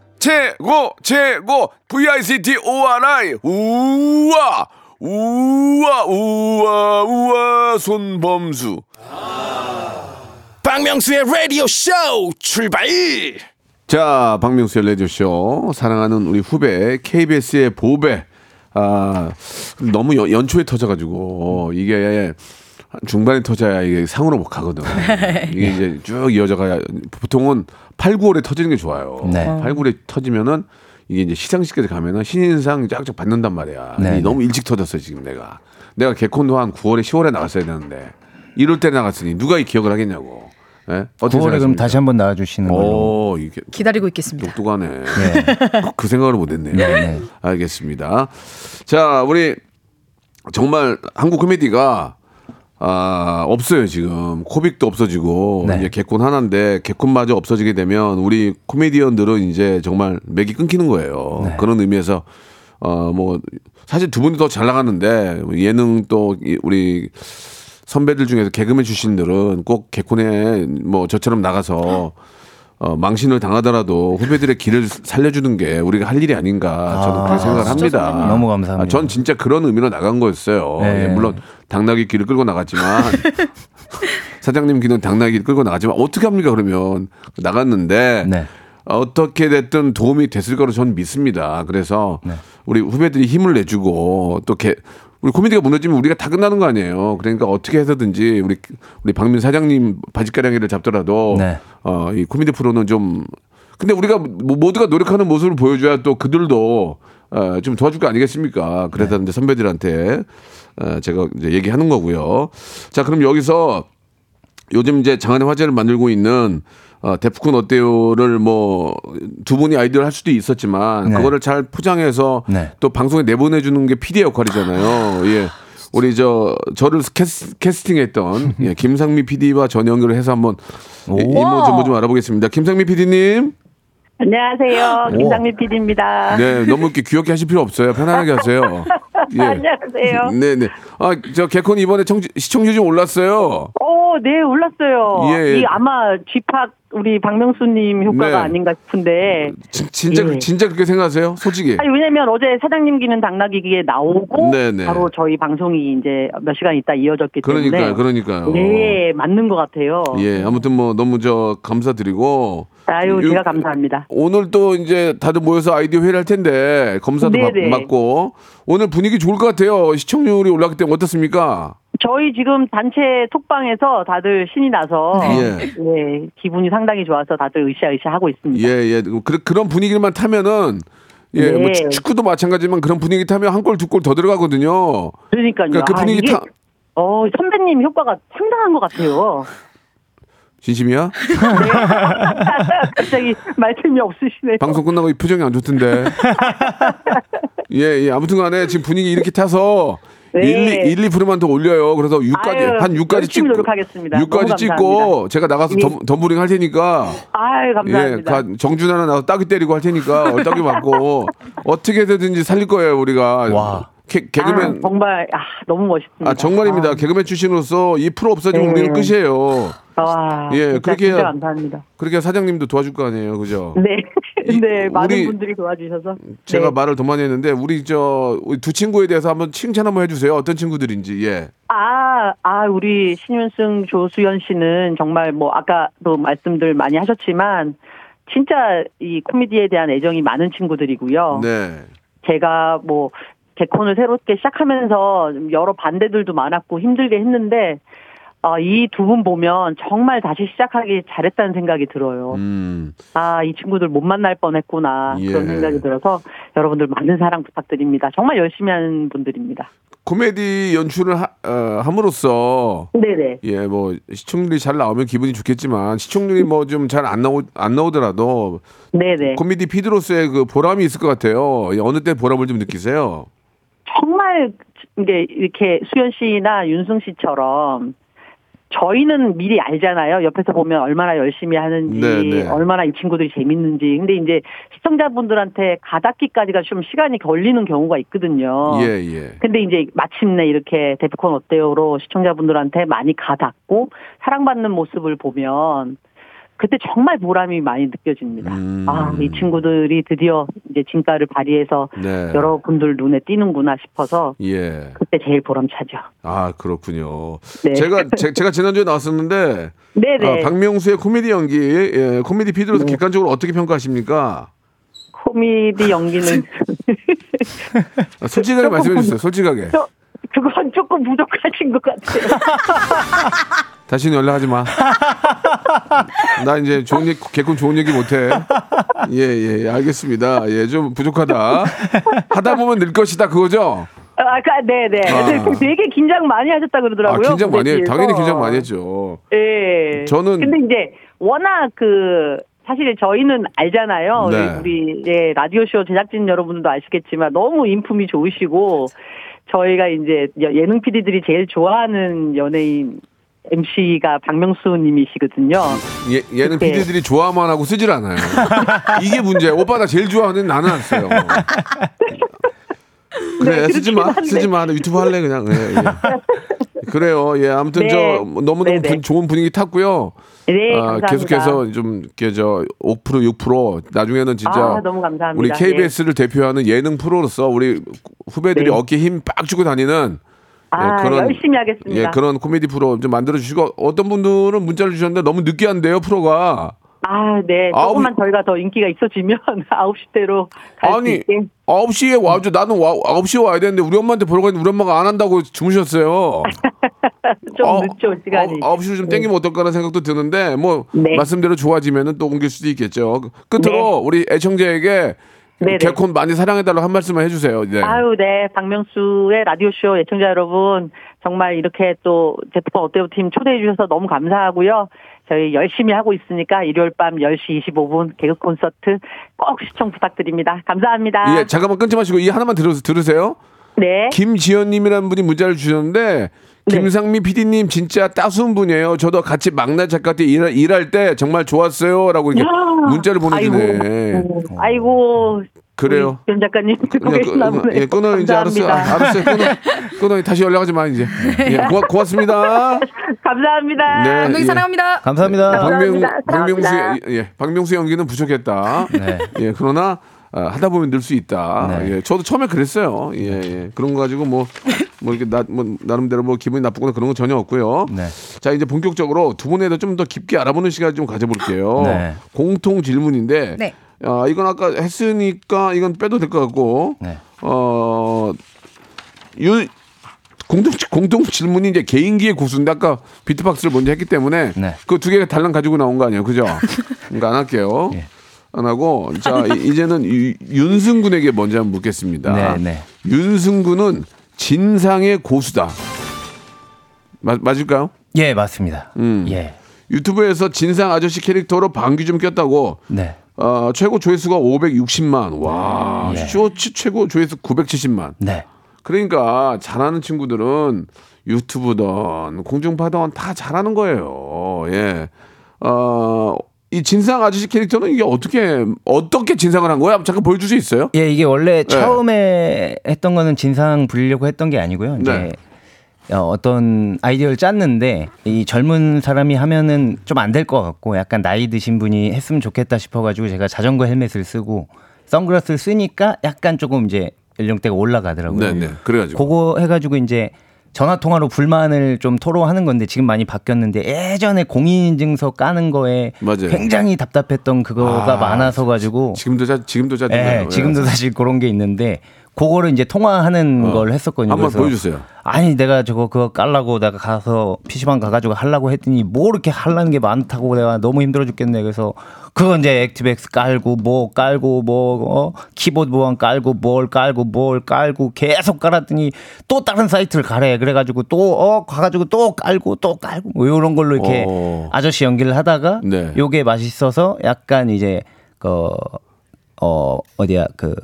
A: 최고 최고. VICT ORI 우와 우와 우와 우와. 손범수.
E: 박명수의 라디오 쇼 출발!
A: 자, 박명수의 라디오 쇼. 사랑하는 우리 후배, KBS의 보배. 아, 너무 연, 연초에 터져가지고, 이게 중반에 터져야 이게 상으로 못 가거든. 이게 이제 쭉 이어져가야, 보통은 8, 9월에 터지는 게 좋아요.
B: 네.
A: 8, 9월에 터지면은, 이게 이제 시상식까지 가면은 신인상 쫙쫙 받는단 말이야.
B: 네, 네.
A: 너무 일찍 터졌어요, 지금 내가. 내가 개콘도 한 9월에, 10월에 나갔어야 되는데, 이럴 때 나갔으니 누가 이 기억을 하겠냐고. 예? 어떻게
B: 9월에 그럼
A: 생각하십니까?
B: 다시 한번 나와주시는 걸로.
A: 오, 이게
D: 기다리고 있겠습니다.
A: 똑똑하네.
B: 네.
A: 그 생각을 못했네요.
B: 네, 네.
A: 알겠습니다. 자, 우리 정말 한국 코미디가 아, 없어요, 지금. 코빅도 없어지고,
B: 네.
A: 이제 개콘 하나인데, 개콘마저 없어지게 되면, 우리 코미디언들은 이제 정말 맥이 끊기는 거예요.
B: 네.
A: 그런 의미에서, 어, 뭐, 사실 두 분이 더 잘 나가는데, 예능 또, 이- 우리 선배들 중에서 개그맨 출신들은 꼭 개콘에 뭐 저처럼 나가서 어, 망신을 당하더라도 후배들의 길을 살려주는 게 우리가 할 일이 아닌가 저는 그렇게 생각을 합니다.
B: 너무 감사합니다.
A: 아, 전 진짜 그런 의미로 나간 거였어요.
B: 네.
A: 예, 물론 당나귀 길을 끌고 나갔지만 사장님 길은 당나귀 길 끌고 나갔지만 어떻게 합니까 그러면 나갔는데
B: 네.
A: 어떻게 됐든 도움이 됐을 거로 저는 믿습니다. 그래서
B: 네.
A: 우리 후배들이 힘을 내주고 또 개, 우리 코미디가 무너지면 우리가 다 끝나는 거 아니에요. 그러니까 어떻게 해서든지 우리 우리 박민 사장님 바짓가랑이를 잡더라도
B: 네.
A: 어, 이 코미디 프로는 좀 근데 우리가 모- 모두가 노력하는 모습을 보여줘야 또 그들도 어, 좀 도와줄 거 아니겠습니까? 그래서
B: 네.
A: 이제 선배들한테 어, 제가 이제 얘기하는 거고요. 자, 그럼 여기서 요즘 이제 장안의 화제를 만들고 있는 어, 데프콘 어때요를 뭐 두 분이 아이디어를 할 수도 있었지만
B: 네.
A: 그거를 잘 포장해서
B: 네.
A: 또 방송에 내보내주는 게 PD 역할이잖아요. 예. 우리 저 저를 캐스, 캐스팅했던 예, 김상미 PD와 전 연결을 해서 한번 이- 이모 정보 좀 알아보겠습니다. 김상미 PD님.
F: 안녕하세요. 김상미 PD입니다.
A: 네, 너무 이렇게 귀엽게 하실 필요 없어요. 편안하게 하세요. 예.
F: 안녕하세요.
A: 네, 네. 아, 저 개콘 이번에 청, 시청률 좀 올랐어요.
F: 오, 네, 올랐어요.
A: 예, 예.
F: 이 아마 집합 우리 박명수님 효과가
A: 네.
F: 아닌가 싶은데.
A: 진, 진짜
F: 예.
A: 진짜 그렇게 생각하세요? 솔직히.
F: 아니, 왜냐면 어제 사장님 기는 당나귀기에 나오고
A: 네, 네.
F: 바로 저희 방송이 이제 몇 시간 있다 이어졌기 때문에
A: 그러니까요, 그러니까요.
F: 네, 맞는 것 같아요.
A: 예, 아무튼 뭐 너무 저 감사드리고.
F: 아유,
A: 요-
F: 제가 감사합니다.
A: 오늘 또 이제 다들 모여서 아이디어 회의를 할 텐데 검사도 받,
F: 네네.
A: 맞고 오늘 분위기 좋을 것 같아요. 시청률이 올랐기 때문에 어떻습니까?
F: 저희 지금 단체 톡방에서 다들 신이 나서
A: 예.
F: 예, 기분이 상당히 좋아서 다들 으쌰으쌰 하고 있습니다.
A: 예, 예. 그, 그런 분위기만 타면은 예, 뭐
F: 네.
A: 축- 축구도 마찬가지지만 그런 분위기 타면 한 골 두 골 더 들어가거든요.
F: 그러니까요.
A: 그러니까 그
F: 아,
A: 분위기
F: 이게
A: 타
F: 어, 선배님 효과가 상당한 것 같아요.
A: 진심이야?
F: 갑자기 말씀이 없으시네요.
A: 방송 끝나고 이 표정이 안 좋던데. 예, 예. 아무튼 간에 지금 분위기 이렇게 타서
F: 네.
A: 1, 2, 1, 2%만 더 올려요. 그래서 6까지,
F: 아유,
A: 한 6까지
F: 열심히
A: 찍고.
F: 노력하겠습니다. 너무
A: 6까지 찍고. 제가 나가서
F: 예.
A: 덤, 덤블링 할 테니까.
F: 아유,
A: 예,
F: 감사합니다.
A: 가, 정준 하나 나가서 따기 때리고 할 테니까, 얼따기 맞고, 어떻게 되든지 살릴 거예요, 우리가.
B: 와.
A: 개, 개그맨.
F: 아, 정말 아, 너무 멋있습니다.
A: 아, 정말입니다. 개그맨 출신으로서 이 프로 없어지면
F: 네.
A: 우리는 끝이에요.
F: 아, 와,
A: 예,
F: 진짜,
A: 그렇게 해야-
F: 감사합니다.
A: 그렇게 사장님도 도와줄 거 아니에요, 그죠?
F: 네,
A: 이-
F: 네, 많은
A: 우리-
F: 분들이 도와주셔서
A: 제가
F: 네.
A: 말을 더 많이 했는데 우리 저 두 친구에 대해서 한번 칭찬 한번 해주세요. 어떤 친구들인지. 예.
F: 아, 아, 우리 신윤승, 조수연 씨는 정말 뭐 아까도 말씀들 많이 하셨지만 진짜 이 코미디에 대한 애정이 많은 친구들이고요.
A: 네.
F: 제가 뭐 개콘을 새롭게 시작하면서 좀 여러 반대들도 많았고 힘들게 했는데 아, 이두 분 보면 정말 다시 시작하기 잘했다는 생각이 들어요.
A: 음.
F: 아, 이 친구들 못 만날 뻔했구나
A: 예.
F: 그런 생각이 들어서 여러분들 많은 사랑 부탁드립니다. 정말 열심히 하는 분들입니다.
A: 코미디 연출을 하, 어, 함으로써
F: 네네.
A: 예, 뭐 시청률이 잘 나오면 기분이 좋겠지만 시청률이 뭐 좀 잘 안 나오 안 나오더라도
F: 네네.
A: 코미디 피드로서의 그 보람이 있을 것 같아요. 예, 어느 때 보람을 좀 느끼세요?
F: 정말 이게 이렇게 수연 씨나 윤승 씨처럼 저희는 미리 알잖아요. 옆에서 보면 얼마나 열심히 하는지,
A: 네, 네.
F: 얼마나 이 친구들이 재밌는지. 근데 이제 시청자분들한테 가닿기까지가 좀 시간이 걸리는 경우가 있거든요.
A: 예, 예.
F: 근데 이제 마침내 이렇게 데프콘 어때요로 시청자분들한테 많이 가닿고 사랑받는 모습을 보면 그때 정말 보람이 많이 느껴집니다.
A: 음.
F: 아, 이 친구들이 드디어 이제 진가를 발휘해서
A: 네.
F: 여러분들 눈에 띄는구나 싶어서
A: 예.
F: 그때 제일 보람차죠.
A: 아, 그렇군요.
F: 네.
A: 제가 제, 가 지난주에 나왔었는데
F: 네네.
A: 아, 박명수의 코미디 연기, 예, 코미디 피드로서 객관적으로 어떻게 평가하십니까?
F: 코미디 연기는
A: 아, 솔직하게 말씀해 주세요. 솔직하게.
F: 저, 그건 조금 부족하신 것 같아요.
A: 다시는 연락하지 마. 나 이제 좋은 얘기, 개콘 좋은 얘기 못해. 예, 예, 예, 알겠습니다. 예, 좀 부족하다. 하다 보면 늘 것이다, 그거죠?
F: 아, 까 네네.
A: 아.
F: 되게 긴장 많이 하셨다
A: 아,
F: 그러더라고요.
A: 긴장 많이, 해. 당연히 긴장 많이 했죠.
F: 예.
A: 저는-
F: 근데 이제 워낙 그 사실 저희는 알잖아요.
A: 네.
F: 우리 예, 라디오 쇼 제작진 여러분들도 아시겠지만 너무 인품이 좋으시고 저희가 이제 여- 예능 PD들이 제일 좋아하는 연예인 MC가 박명수 님이시거든요.
A: 예, 얘는
F: 그때-
A: PD들이 좋아만 하고 쓰질 않아요. 이게 문제야. 오빠 나 제일 좋아하는 나는 안 써요. 그래,
F: 네,
A: 쓰지 마.
F: 한데.
A: 쓰지 마. 나 유튜브 할래, 그냥. 예, 예. 그래요. 예, 아무튼
F: 네.
A: 저 너무 너무
F: 네네.
A: 분- 좋은 분위기 탔고요.
F: 네,
A: 아,
F: 감사합니다.
A: 계속해서 좀, 이렇게 저, 5%, 6% 나중에는 진짜.
F: 아, 너무 감사합니다.
A: 우리 KBS를 대표하는 예능 프로로서 우리 후배들이
F: 네.
A: 어깨 힘 빡 주고 다니는
F: 아, 열심히 하겠습니다.
A: 예, 그런 코미디 프로 좀 만들어 주시고 어떤 분들은 문자를 주셨는데 너무 한대요, 프로가.
F: 아, 네.
A: 아홉-
F: 조금만 저희가 더 인기가 있어지면 9시 대로 갈수
A: 아니,
F: 있게.
A: 9시에 와줘. 나는 와, 9시에 와야 되는데 우리 엄마한테 보러 갔는데 우리 엄마가 안 한다고 주무셨어요.
F: 좀
A: 어,
F: 늦죠, 시간이.
A: 어, 9시로 좀 땡기면 어떨까라는 생각도 드는데 뭐
F: 네.
A: 말씀대로 좋아지면은 또 옮길 수도 있겠죠. 끝으로
F: 네.
A: 우리 애청자에게
F: 네네.
A: 개콘 많이 사랑해달라고 한 말씀만 해주세요. 네.
F: 아유, 네. 박명수의 라디오쇼 애청자 여러분, 정말 이렇게 또 제트폰 어때요 팀 초대해 주셔서 너무 감사하고요. 저희 열심히 하고 있으니까 일요일 밤 10시 25분 개그 콘서트 꼭 시청 부탁드립니다. 감사합니다.
A: 예, 잠깐만 끊지 마시고 이 하나만 들으, 들으세요.
F: 네.
A: 김지연님이라는 분이 문자를 주셨는데
F: 네.
A: 김상미 PD님 진짜 따스운 분이에요. 저도 같이 막내 작가 때 일할, 일할 때 정말 좋았어요라고 이렇게 문자를 보내주네.
F: 아이고, 아이고.
A: 그래요.
F: 변 작가님 듣고
A: 그냥
F: 계시나
A: 끊-
F: 보네요.
A: 예, 끊어 이제 알았어요. 아, 알았어요. 끊어. 끊어 다시 연락하지 마 이제. 예, 고마, 고맙습니다.
F: 감사합니다.
A: 네,
D: 감독님
A: 예.
D: 사랑합니다.
B: 감사합니다.
A: 박명,
F: 사랑합니다.
A: 박명수 예, 박명수 연기는 부족했다.
B: 네.
A: 예, 그러나 아, 하다 보면 늘 수 있다.
B: 네.
A: 예, 저도 처음에 그랬어요. 예, 예. 그런 거 가지고 뭐, 뭐 이렇게 나, 뭐 나름대로 뭐 기분이 나쁘거나 그런 건 전혀 없고요.
B: 네.
A: 자, 이제 본격적으로 두 분에도 좀더 깊게 알아보는 시간 좀 가져볼게요.
B: 네.
A: 공통 질문인데,
D: 네.
A: 아, 이건 아까 했으니까 이건 빼도 될 것 같고,
B: 네.
A: 어, 유, 공동, 공동 질문이 이제 개인기의 고수인데 아까 비트박스를 먼저 했기 때문에
B: 네.
A: 그두 개가 달랑 가지고 나온 거 아니에요. 그죠? 그러니까 안 할게요.
B: 예.
A: 안 하고 자 이- 이제는 유- 윤승군에게 먼저 한번 묻겠습니다.
B: 네, 네.
A: 윤승군은 진상의 고수다. 맞, 맞을까요?
B: 예, 맞습니다.
A: 음.
B: 예.
A: 유튜브에서 진상 아저씨 캐릭터로 방귀 좀 꼈다고
B: 네.
A: 어, 최고 조회수가 560만. 와,
B: 예.
A: 쇼츠 최고 조회수 970만.
B: 네.
A: 그러니까 잘하는 친구들은 유튜브든 공중파든 다 잘하는 거예요. 예. 어, 이 진상 아저씨 캐릭터는 이게 어떻게 어떻게 진상을 한 거야? 잠깐 보여줄 수 있어요?
B: 예, 이게 원래
A: 네.
B: 처음에 했던 거는 진상 부리려고 했던 게 아니고요. 이제
A: 네.
B: 어, 어떤 아이디어를 짰는데 이 젊은 사람이 하면은 좀 안 될 것 같고 약간 나이 드신 분이 했으면 좋겠다 싶어가지고 제가 자전거 헬멧을 쓰고 선글라스를 쓰니까 약간 조금 이제 연령대가 올라가더라고요.
A: 네, 네. 그래가지고
B: 그거 해가지고 이제 전화 통화로 불만을 좀 토로하는 건데 지금 많이 바뀌었는데 예전에 공인인증서 까는 거에
A: 맞아요.
B: 굉장히 답답했던 그거가
A: 아,
B: 많아서 가지고
A: 지금도 자 지금도 짜증나요.
B: 예, 지금도 사실 그런 게 있는데 그거를 이제 통화하는
A: 어.
B: 걸 했었거든요.
A: 한번 보여주세요.
B: 아니 내가 저거 그거 깔라고 내가 가서 PC방 가가지고 하려고 했더니 뭐 이렇게 하려는 게 많다고 내가 너무 힘들어 죽겠네. 그래서 그거 이제 액티백스 깔고 뭐 깔고 뭐 어? 키보드 보안 깔고 뭘 깔고 뭘 깔고 계속 깔았더니 또 다른 사이트를 가래. 그래가지고 또어 가가지고 또 깔고 또 깔고 뭐 이런 걸로 이렇게
A: 어.
B: 아저씨 연기를 하다가
A: 네.
B: 요게 맛있어서 약간 이제 그 어 어디야 그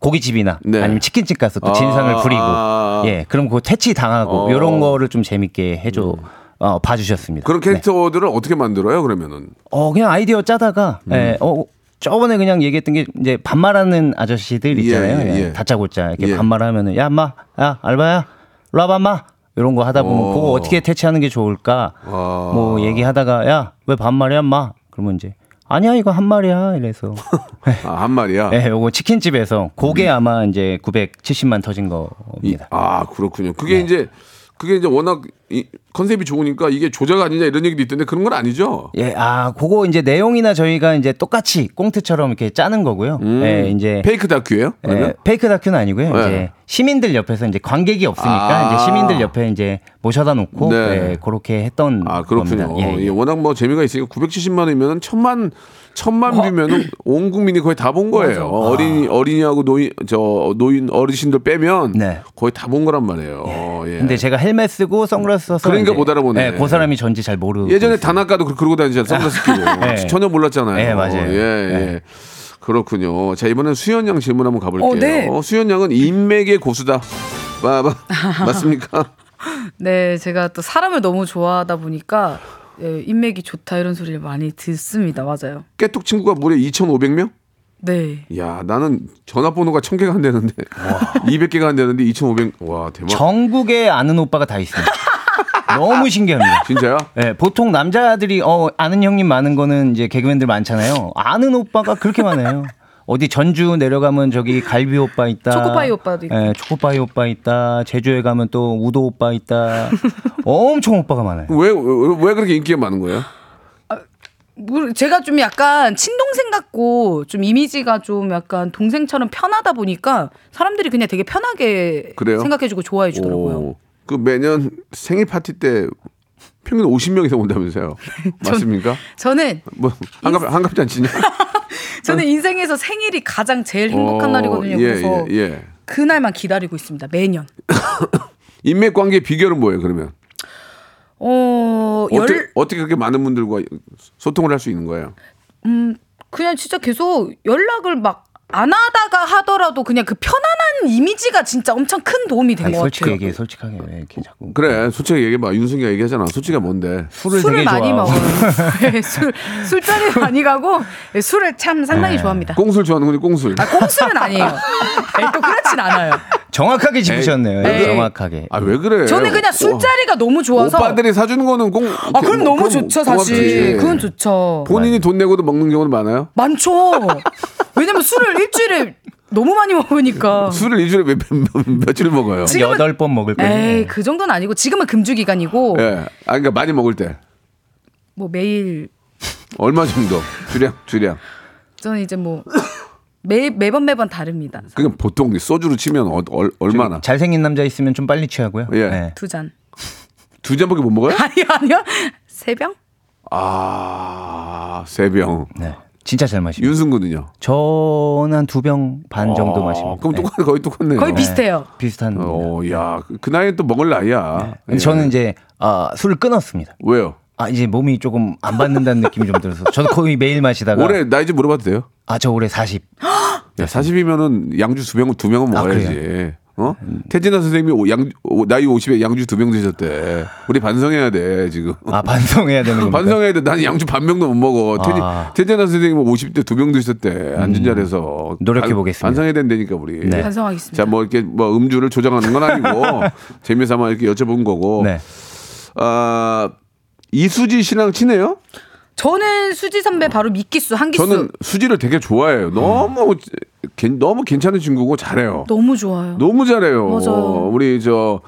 B: 고깃집이나
A: 네.
B: 아니면 치킨집 가서 또
A: 아,
B: 진상을 부리고
A: 아.
B: 예 그럼 그 퇴치 당하고
A: 어. 음.
B: 이런 거를 좀 재밌게 해줘 어 봐주셨습니다.
A: 그런
B: 네.
A: 캐릭터들을 어떻게 만들어요? 그러면은
B: 어 그냥 아이디어 짜다가
A: 음.
B: 예, 어 저번에 그냥 얘기했던 게 이제 반말하는 아저씨들 있잖아요.
A: 예,
B: 예,
A: 예.
B: 다짜고짜 이렇게
A: 예.
B: 반말하면은 야 엄마 야 알바야 와봐 엄마 이런 거 하다 보면
A: 어.
B: 그거 어떻게 퇴치하는 게 좋을까
A: 아.
B: 뭐 얘기하다가 야 왜 반말이야 엄마 그러면 이제 아니야 이거 한 말이야 이래서
A: 아, 한 말이야.
B: 예, 요거 치킨집에서 그게 아마 이제 970만 터진
A: 이-
B: 겁니다.
A: 아 그렇군요. 그게
B: 네.
A: 이제 그게 이제 워낙 이, 컨셉이 좋으니까 이게 조작 아니냐 이런 얘기도 있던데 그런 건 아니죠.
B: 예, 아, 그거 이제 내용이나 저희가 이제 똑같이 꽁트처럼 이렇게 짜는 거고요.
A: 음.
B: 예, 이제
A: 페이크 다큐예요?
B: 예? 페이크 다큐는 아니고요.
A: 네.
B: 이제 시민들 옆에서 이제 관객이 없으니까
A: 아.
B: 이제 시민들 옆에 이제 모셔다 놓고
A: 네.
B: 예, 그렇게 했던
A: 아 그렇군요.
B: 예, 예.
A: 예, 워낙 뭐 재미가 있으니까 970만 원이면 천만 천만 뷰면은 온 국민이 거의 다 본 거예요. 어린이 어린이하고 노인 저 노인 어르신들 빼면
B: 네.
A: 거의 다 본 거란 말이에요. 예.
B: 근데 제가 헬멧 쓰고 선글라스 써서
A: 그러니까
B: 이제,
A: 못 알아보네.
B: 예, 그 사람이 전지 잘 모르고
A: 예전에 그- 그러고 다니잖아요. 선글라스 끼고
B: 네.
A: 전혀 몰랐잖아요.
B: 네, 맞아요.
A: 예, 예. 그렇군요. 자 이번엔 수현 양 질문 한번 가볼게요.
D: 어, 네.
A: 수현 양은 인맥의 고수다. 마, 마, 맞습니까?
D: 네, 제가 또 사람을 너무 좋아하다 보니까 예, 인맥이 좋다 이런 소리를 많이 듣습니다. 맞아요.
A: 깨톡 친구가 무려 2,500명?
D: 네.
A: 야, 나는 전화번호가 1000개가 안 되는데 200개가 안 되는데 2,500. 와, 대박.
B: 전국에 아는 오빠가 다 있습니다. 너무 신기합니다.
A: 진짜야?
B: 예, 보통 남자들이 어 아는 형님 많은 거는 이제 개그맨들 많잖아요. 아는 오빠가 그렇게 많아요. 어디 전주 내려가면 저기 갈비 오빠 있다.
D: 초코파이 오빠도 있고.
B: 예, 초코파이 오빠 있다. 제주에 가면 또 우도 오빠 있다. 엄청 오빠가 많아요.
A: 왜, 왜, 왜 그렇게 인기가 많은 거예요?
D: 모르- 제가 좀 약간 친동생 같고 좀 이미지가 좀 약간 동생처럼 편하다 보니까 사람들이 그냥 되게 편하게
A: 그래요?
D: 생각해주고 좋아해 주더라고요.
A: 오, 그 매년 생일 파티 때 평균 50명 이상 온다면서요. 맞습니까?
D: 저는
A: 뭐 한갑 한갑 잔치냐?
D: 저는 인생에서 생일이 가장 제일 행복한
A: 어,
D: 날이거든요.
A: 예,
D: 그래서
A: 예, 예.
D: 그날만 기다리고 있습니다. 매년.
A: 인맥 관계 비결은 뭐예요? 그러면
D: 어, 열,
A: 어떻게, 어떻게 그렇게 많은 분들과 소통을 할 수 있는 거예요?
D: 음, 그냥 진짜 계속 연락을 막 안 하다가 하더라도 그냥 그 편안한 이미지가 진짜 엄청 큰 도움이 된것
B: 솔직히
D: 같아요.
B: 얘기해, 솔직하게 왜 이렇게 자꾸.
A: 그래, 솔직히 얘기해봐. 윤승기가 얘기하잖아. 솔직히가 뭔데?
B: 술을,
D: 술을
B: 되게
D: 많이
B: 좋아하고.
D: 먹어요. 네, 술 술자리 많이 가고 네, 술을 참 상당히 좋아합니다.
A: 꽁술 좋아하는 거지, 꽁술.
D: 아, 꽁술은 아니에요. 네, 또 그렇진 않아요.
B: 정확하게 짚으셨네요.
D: 에이.
B: 정확하게.
A: 아, 왜 그래?
D: 저는 그냥 술자리가 너무 좋아서.
A: 오빠들이 사주는 거는 꽁.
D: 아, 그럼 너무 좋죠, 사실. 그건 좋죠.
A: 본인이 돈 내고도 먹는 경우는 많아요?
D: 많죠. 왜냐면 술을 일주일에 너무 많이 먹으니까.
A: 술을 일주일에 몇, 몇, 며칠 먹어요?
D: 지금은-
B: 여덟 번 먹을 거예요.
D: 에이, 그 정도는 아니고 지금은 금주 기간이고
A: 예. 아, 그러니까 많이 먹을 때.
D: 뭐 매일
A: 얼마 정도? 주량, 주량.
D: 저는 이제 뭐 매, 매번 매번 다릅니다.
A: 그냥 보통 소주로 치면 어, 얼, 얼마나?
B: 잘생긴 남자 있으면 좀 빨리 취하고요.
A: 예.
B: 네.
D: 두 잔.
A: 두 잔밖에 못 먹어요?
D: 아니요, 아니요. 세 병?
A: 아, 세 병.
B: 네. 진짜 잘 마시고.
A: 윤승구는요?
B: 저는 한 두 병 반 정도
A: 아,
B: 마십니다.
A: 그럼
B: 네.
A: 똑같, 거의 똑같네요.
D: 거의 비슷해요.
B: 비슷한.
A: 어, 야, 그- 그 나이에 또 먹을 나이야.
B: 근데
A: 예.
B: 저는 이제 아, 술을 끊었습니다.
A: 왜요?
B: 아 이제 몸이 조금 안 받는다는 느낌이 좀 들어서 저도 거의 매일 마시다가
A: 올해 나이 좀 물어봐도 돼요?
B: 아 저 올해 40.
A: 야, 40이면은 양주 두 병, 두 병은
B: 아,
A: 먹어야지. 어? 태진아 선생님이 오- 양, 오- 나이 50에 양주 두 병 드셨대. 우리 반성해야 돼, 지금.
B: 아 반성해야 되는 겁니다.
A: 반성해야 돼. 나는 양주 반 병도 못 먹어. 태진,
B: 아.
A: 태진아 선생님은 50대 두 병 드셨대. 앉은 자리에서.
B: 노력해
A: 반-
B: 보겠습니다.
A: 반성해야 된다니까, 우리.
B: 네.
D: 반성하겠습니다.
A: 자, 뭐 이렇게 뭐 음주를 조장하는 건 아니고 재미삼아 이렇게 여쭤본 거고.
B: 네.
A: 아, 이수지 씨랑 친해요?
D: 저는 수지 선배 바로 미끼수 한기수
A: 저는 수지를 되게 좋아해요. 너무 괜- 너무 괜찮은 친구고 잘해요.
D: 너무 좋아요.
A: 너무 잘해요.
D: 맞아요.
A: 우리 저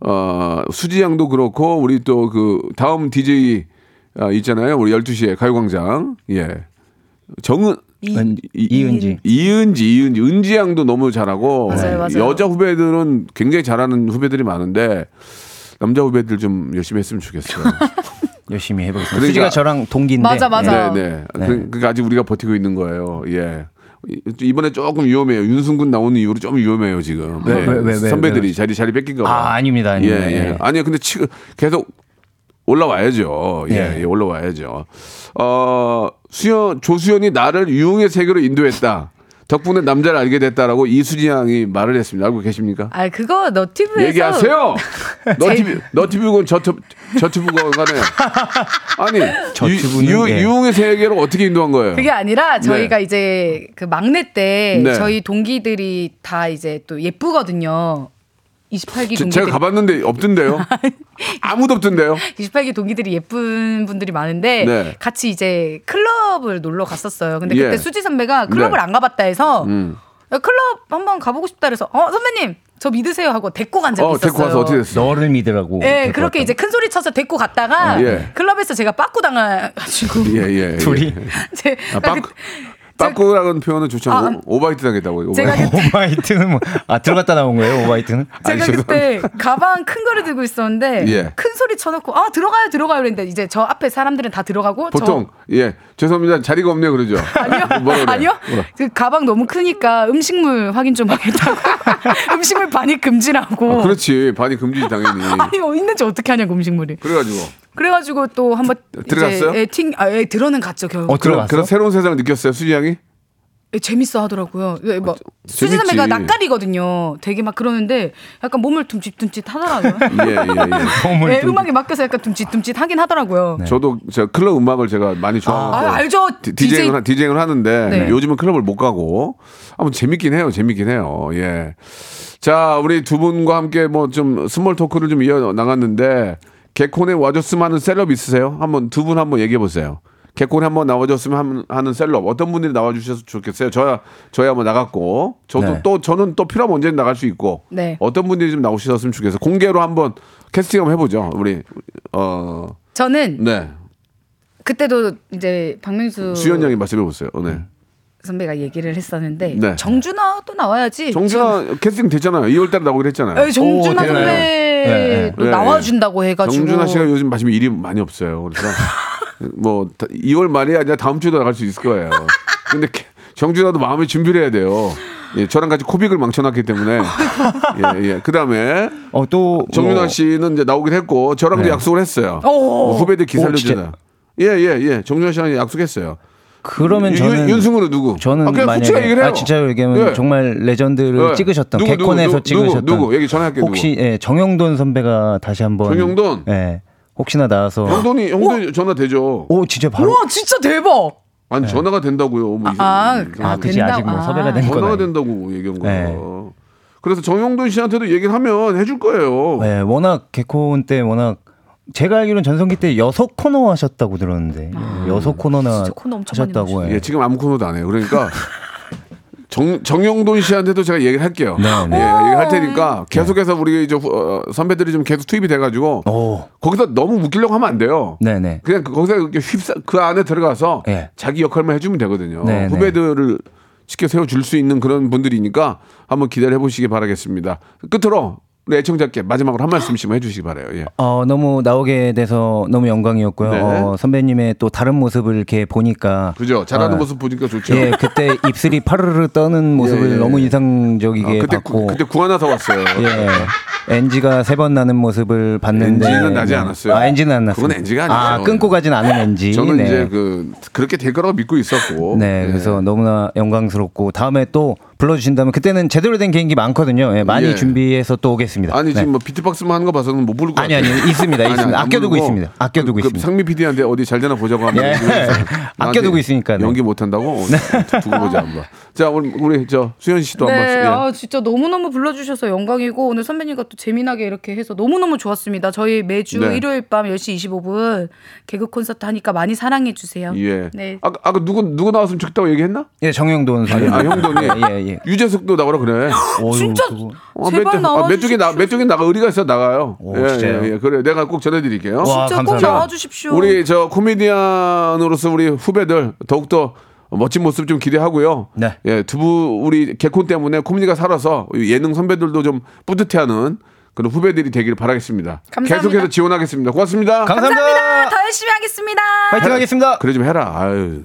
A: 어, 수지 양도 그렇고 우리 또 그 다음 DJ 아, 있잖아요. 우리 12시에 가요광장. 예. 정은
B: 은, 이은지.
A: 이은지, 이은지, 은지 양도 너무 잘하고
D: 맞아요, 맞아요.
A: 여자 후배들은 굉장히 잘하는 후배들이 많은데 남자 후배들 좀 열심히 했으면 좋겠어요.
B: 열심히 해보겠습니다.
A: 그러니까-
B: 수지가 저랑 동기인데.
D: 맞아, 맞아.
A: 네, 네.
B: 네.
A: 그, 그러니까 아직 우리가 버티고 있는 거예요. 예. 이- 이번에 조금 위험해요. 윤승군 나오는 이후로 좀 위험해요 지금. 네.
B: 왜, 왜, 왜, 왜,
A: 선배들이
B: 왜?
A: 자리 자리 뺏긴 거. 봐.
B: 아 아닙니다.
A: 예,
B: 아닙니다.
A: 예. 아니요, 근데 치, 계속 올라와야죠. 예,
B: 예.
A: 예, 올라와야죠. 어, 수연, 조수연이 나를 유흥의 세계로 인도했다. 덕분에 남자를 알게 됐다라고 이수지 양이 말을 했습니다. 알고 계십니까?
D: 아 그거 너튜브에서
A: 얘기하세요. 너티브 너티브건 저트 저트브건 간에 아니 유, 유,
B: 예.
A: 유흥의 세계로 어떻게 인도한 거예요?
D: 그게 아니라 저희가
A: 네.
D: 이제 그 막내 때
A: 네.
D: 저희 동기들이 다 이제 또 예쁘거든요. 28기
A: 제-
D: 동기들
A: 제가 가봤는데 없던데요. 아무도 없던데요.
D: 28기 동기들이 예쁜 분들이 많은데
A: 네.
D: 같이 이제 클럽을 놀러 갔었어요. 근데
A: 예.
D: 그때 수지 선배가 클럽을
A: 네.
D: 안 가봤다 해서
A: 음.
D: 야, 클럽 한번 가보고 싶다 그래서 어 선배님 저 믿으세요 하고 데리고 간 적이
A: 어,
D: 있었어요.
A: 데리고 와서 어떻게 됐어?
B: 너를 믿으라고.
D: 예,
B: 데리고
D: 그렇게
B: 왔다고.
D: 이제 큰 소리 쳐서 데리고 갔다가
A: 예.
D: 클럽에서 제가 빠꾸 당해가지고
A: 예, 예. 예.
B: 둘이?
D: 제,
A: 아, 빠꾸, 빠꾸라는 표현은 좋지 않고
D: 아,
A: 오바이트 당했다고.
D: 제가
A: 오바이트.
D: 그때,
B: 오바이트는 뭐, 아, 들어갔다 나온 거예요, 오바이트는?
A: 아니,
D: 제가 그때 가방 큰 거를 들고 있었는데
A: 예.
D: 큰 소리 쳐놓고 아 들어가요 들어가요 그랬는데 이제 저 앞에 사람들은 다 들어가고
A: 보통 예 죄송합니다 자리가 없네요 그러죠.
D: 저 아니요
A: 그래요?
D: 아니요? 그 가방 너무 크니까 음식물 확인 좀 하겠다고 음식물 반입 금지라고
A: 아, 그렇지 반이 금지지 당연히.
D: 아니 어, 있는지 어떻게 하냐고 음식물이
A: 그래가지고
D: 그래가지고 또 한번
A: 들어갔어요?
D: 이제 에팅 아, 예, 들어는 갔죠 결국
B: 어, 들어갔어?
A: 그런 새로운 세상을 느꼈어요 수지 양이.
D: 예, 재밌어 하더라고요. 예, 뭐 수지
A: 재밌지.
D: 선배가 낯가리거든요. 되게 막 그러는데 약간 몸을 둠칫둠칫 하더라고요.
A: 예 예, 예.
B: 몸을
D: 예,
B: 좀-
D: 음악에 맡겨서 약간 둠칫둠칫 하긴 하더라고요.
A: 저도 제가 클럽 음악을 제가 많이 좋아하고
D: 아, 알죠.
A: 디- 디제잉을 하- 디제잉을 하는데
D: 네.
A: 요즘은 클럽을 못 가고 아무 재밌긴 해요. 재밌긴 해요. 예. 자, 우리 두 분과 함께 뭐 좀 small talk를 좀 이어 나갔는데 개콘에 와줬으면 하는 셀럽 있으세요? 한번 두 분 한번 얘기해 보세요. 개콘에 한번 나와줬으면 하는- 셀럽 어떤 분들이 나와주셔서 좋겠어요. 저야 저야 한번 나갔고 저도
B: 네.
A: 또 저는 또 필요하면 언제 나갈 수 있고
D: 네.
A: 어떤 분들이 좀 나오셨으면 좋겠어요. 공개로 한번 캐스팅 한번 해보죠. 우리 어
D: 저는
A: 네.
D: 그때도 이제 박명수
A: 수현 양이 말씀해 보세요. 네.
D: 선배가 얘기를 했었는데
A: 네.
D: 정준하도 나와야지.
A: 정준하 캐스팅 됐잖아요. 2월 달에 나오기로 했잖아요.
D: 에, 정준하
B: 오?
D: 선배도
B: 네,
A: 네.
D: 나와준다고 해가지고.
A: 정준하 씨가 요즘 마시면 일이 많이 없어요. 그래서 뭐 다- 2월 말이 아니라 다음 주도 나갈 수 있을 거예요. 근데 캐- 정준하도 마음의 준비를 해야 돼요. 예, 저랑 같이 코빅을 망쳐놨기 때문에. 예, 예. 그 다음에
B: 어 또
A: 정윤아 씨는 이제 나오긴 했고, 저랑도
B: 네.
A: 약속을 했어요.
D: 오.
A: 후배들 기
B: 오,
A: 살려주자. 예, 예, 예. 정준하 씨랑 약속했어요.
B: 그러면
A: 윤-
B: 저는
A: 윤승우는 누구?
B: 저는
A: 아,
B: 만약에
A: 솔직하게 얘기를 해요.
B: 아 진짜로 얘기하면
A: 예.
B: 정말 레전드를
A: 예.
B: 찍으셨던
A: 누구,
B: 개콘에서
A: 누구,
B: 찍으셨던
A: 누구, 누구? 얘기 전화할게,
B: 혹시 예, 정영돈 선배가 다시 한번
A: 정영돈?
B: 예 혹시나 나와서
A: 형돈이, 형돈이 전화 되죠.
B: 오 진짜 바로
D: 우와 진짜 대박.
A: 아니, 전화가 된다고요. 뭐 이-
D: 아,
A: 이-
D: 아,
B: 아, 그치
D: 된다.
B: 아직 뭐
D: 아.
B: 섭외가 된건
A: 전화가. 된다고 얘기한 거야.
B: 네.
A: 그래서 정영돈 씨한테도 얘기를 하면 해줄 거예요.
B: 예, 워낙 개콘 때 워낙 제가 알기로는 전성기 때 여섯 코너 하셨다고 들었는데 예, 여섯 코너나
D: 코너
B: 하셨다고
A: 예, 지금 아무 코너도 안 해요. 그러니까 정, 정영돈 씨한테도 제가 얘기를 할게요.
B: 네,
A: 예,
B: 네.
A: 얘기할 테니까 계속해서 우리 이제 후- 어, 선배들이 좀 계속 투입이 돼가지고
B: 오
A: 거기서 너무 웃기려고 하면 안 돼요.
B: 네네
A: 그냥 그- 거기서 이렇게 휩싸 그 안에 들어가서
B: 예.
A: 자기 역할만 해주면 되거든요.
B: 네,
A: 후배들을 지켜 세워 줄 수 있는 그런 분들이니까 한번 기다려 보시기 바라겠습니다. 끝으로 우리 애청자께 마지막으로 한 말씀씩만 해주시기 바래요. 예.
B: 어, 너무 나오게 돼서 너무 영광이었고요.
A: 네.
B: 어, 선배님의 또 다른 모습을 이렇게 보니까
A: 그죠? 잘하는
B: 어,
A: 모습 보니까 좋죠.
B: 예, 그때 입술이 파르르 떠는 모습을
A: 예, 예.
B: 너무
A: 아,
B: 인상적이게
A: 그때
B: 봤고
A: 구, 그때 구 하나 더 왔어요.
B: 예. NG가 세 번 나는 모습을 봤는데
A: NG 는 나지 않았어요.
B: 아, NG는 안 났어요.
A: 그건 NG 가 아니죠.
B: 아, 끊고 가진 않은 NG.
A: 저는
B: 네.
A: 이제 그 그렇게 될 거라고 믿고 있었고.
B: 네,
A: 예.
B: 그래서 너무나 영광스럽고 다음에 또 불러주신다면 그때는 제대로 된 개인기 많거든요. 예, 많이
A: 예.
B: 준비해서 또 오겠습니다.
A: 아니
B: 네.
A: 지금 뭐 비트박스만 하는 거 봐서는 못 부를 것
B: 아니. 아니, 있습니다,
A: 아니,
B: 있습니다.
A: 안
B: 아껴두고
A: 부르고
B: 있습니다. 아껴두고
A: 그, 그
B: 있습니다.
A: 상미 PD한테 어디 잘 되나 보자고 하면
B: 예. 아껴두고 있으니까, 네.
A: 연기 못 한다고 두고 보자 한번. 자 우리, 우리 저 수현 씨도 한번.
D: 네,
A: 예.
D: 아, 진짜 너무 너무 불러주셔서 영광이고, 오늘 선배님과 또 재미나게 이렇게 해서 너무 너무 좋았습니다. 저희 매주
A: 네.
D: 일요일 밤 10시 25분 개그 콘서트 하니까 많이 사랑해 주세요.
A: 예.
D: 네.
A: 아까 아까 누구 누구 나왔으면 좋겠다고 얘기했나?
B: 예, 정영돈 선배.
A: 아 형돈이.
B: 예, 예.
A: 유재석도 나오라 그래.
B: 어휴,
D: 진짜
A: 어,
D: 제발
A: 몇, 개- 아, 몇 쪽에 나, 쪽에 나가 의리가 있어 나가요.
B: 오,
A: 예,
B: 진짜요?
A: 예, 예. 그래 내가 꼭 전해드릴게요.
B: 와,
D: 진짜 꼭
B: 감사합니다.
D: 나와주십시오.
A: 우리 저 코미디언으로서 우리 후배들 더욱더 멋진 모습 좀 기대하고요.
B: 네.
A: 예, 두부 우리 개콘 때문에 코미디가 살아서 예능 선배들도 좀 뿌듯해하는 그런 후배들이 되기를 바라겠습니다.
D: 감사합니다.
A: 계속해서 지원하겠습니다. 고맙습니다.
B: 감사합니다.
D: 감사합니다. 더 열심히 하겠습니다.
B: 파이팅 하겠습니다.
A: 그래 좀 해라. 아유.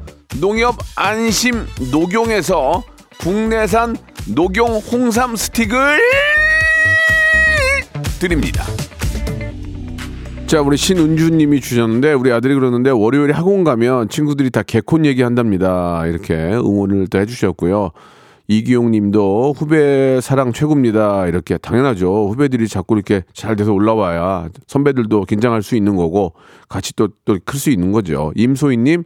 A: 농협 안심 녹용에서 국내산 녹용 홍삼 스틱을 드립니다. 자, 우리 신은주님이 주셨는데 우리 아들이 그러는데 월요일에 학원 가면 친구들이 다 개콘 얘기한답니다. 이렇게 응원을 또 해주셨고요. 이기용님도 후배 사랑 최고입니다. 이렇게 당연하죠. 후배들이 자꾸 이렇게 잘 돼서 올라와야 선배들도 긴장할 수 있는 거고 같이 또 또 클 수 있는 거죠. 임소희님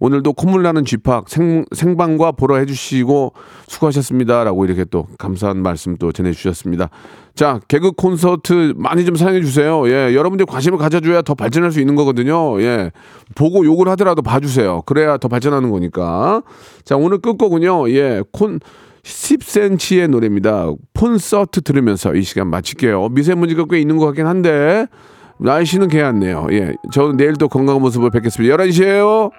A: 오늘도 콧물 나는 쥐팍 생, 생방과 보러 해주시고 수고하셨습니다라고 이렇게 또 감사한 말씀 또 전해주셨습니다. 자 개그 콘서트 많이 좀 사랑해 주세요. 예, 여러분들 관심을 가져줘야 더 발전할 수 있는 거거든요. 예, 보고 욕을 하더라도 봐주세요. 그래야 더 발전하는 거니까. 자 오늘 끝곡은요. 예, 콘 10cm의 노래입니다. 콘서트 들으면서 이 시간 마칠게요. 미세먼지가 꽤 있는 것 같긴 한데 날씨는 개안네요. 예, 저는 내일 또 건강한 모습을 뵙겠습니다. 11시에요.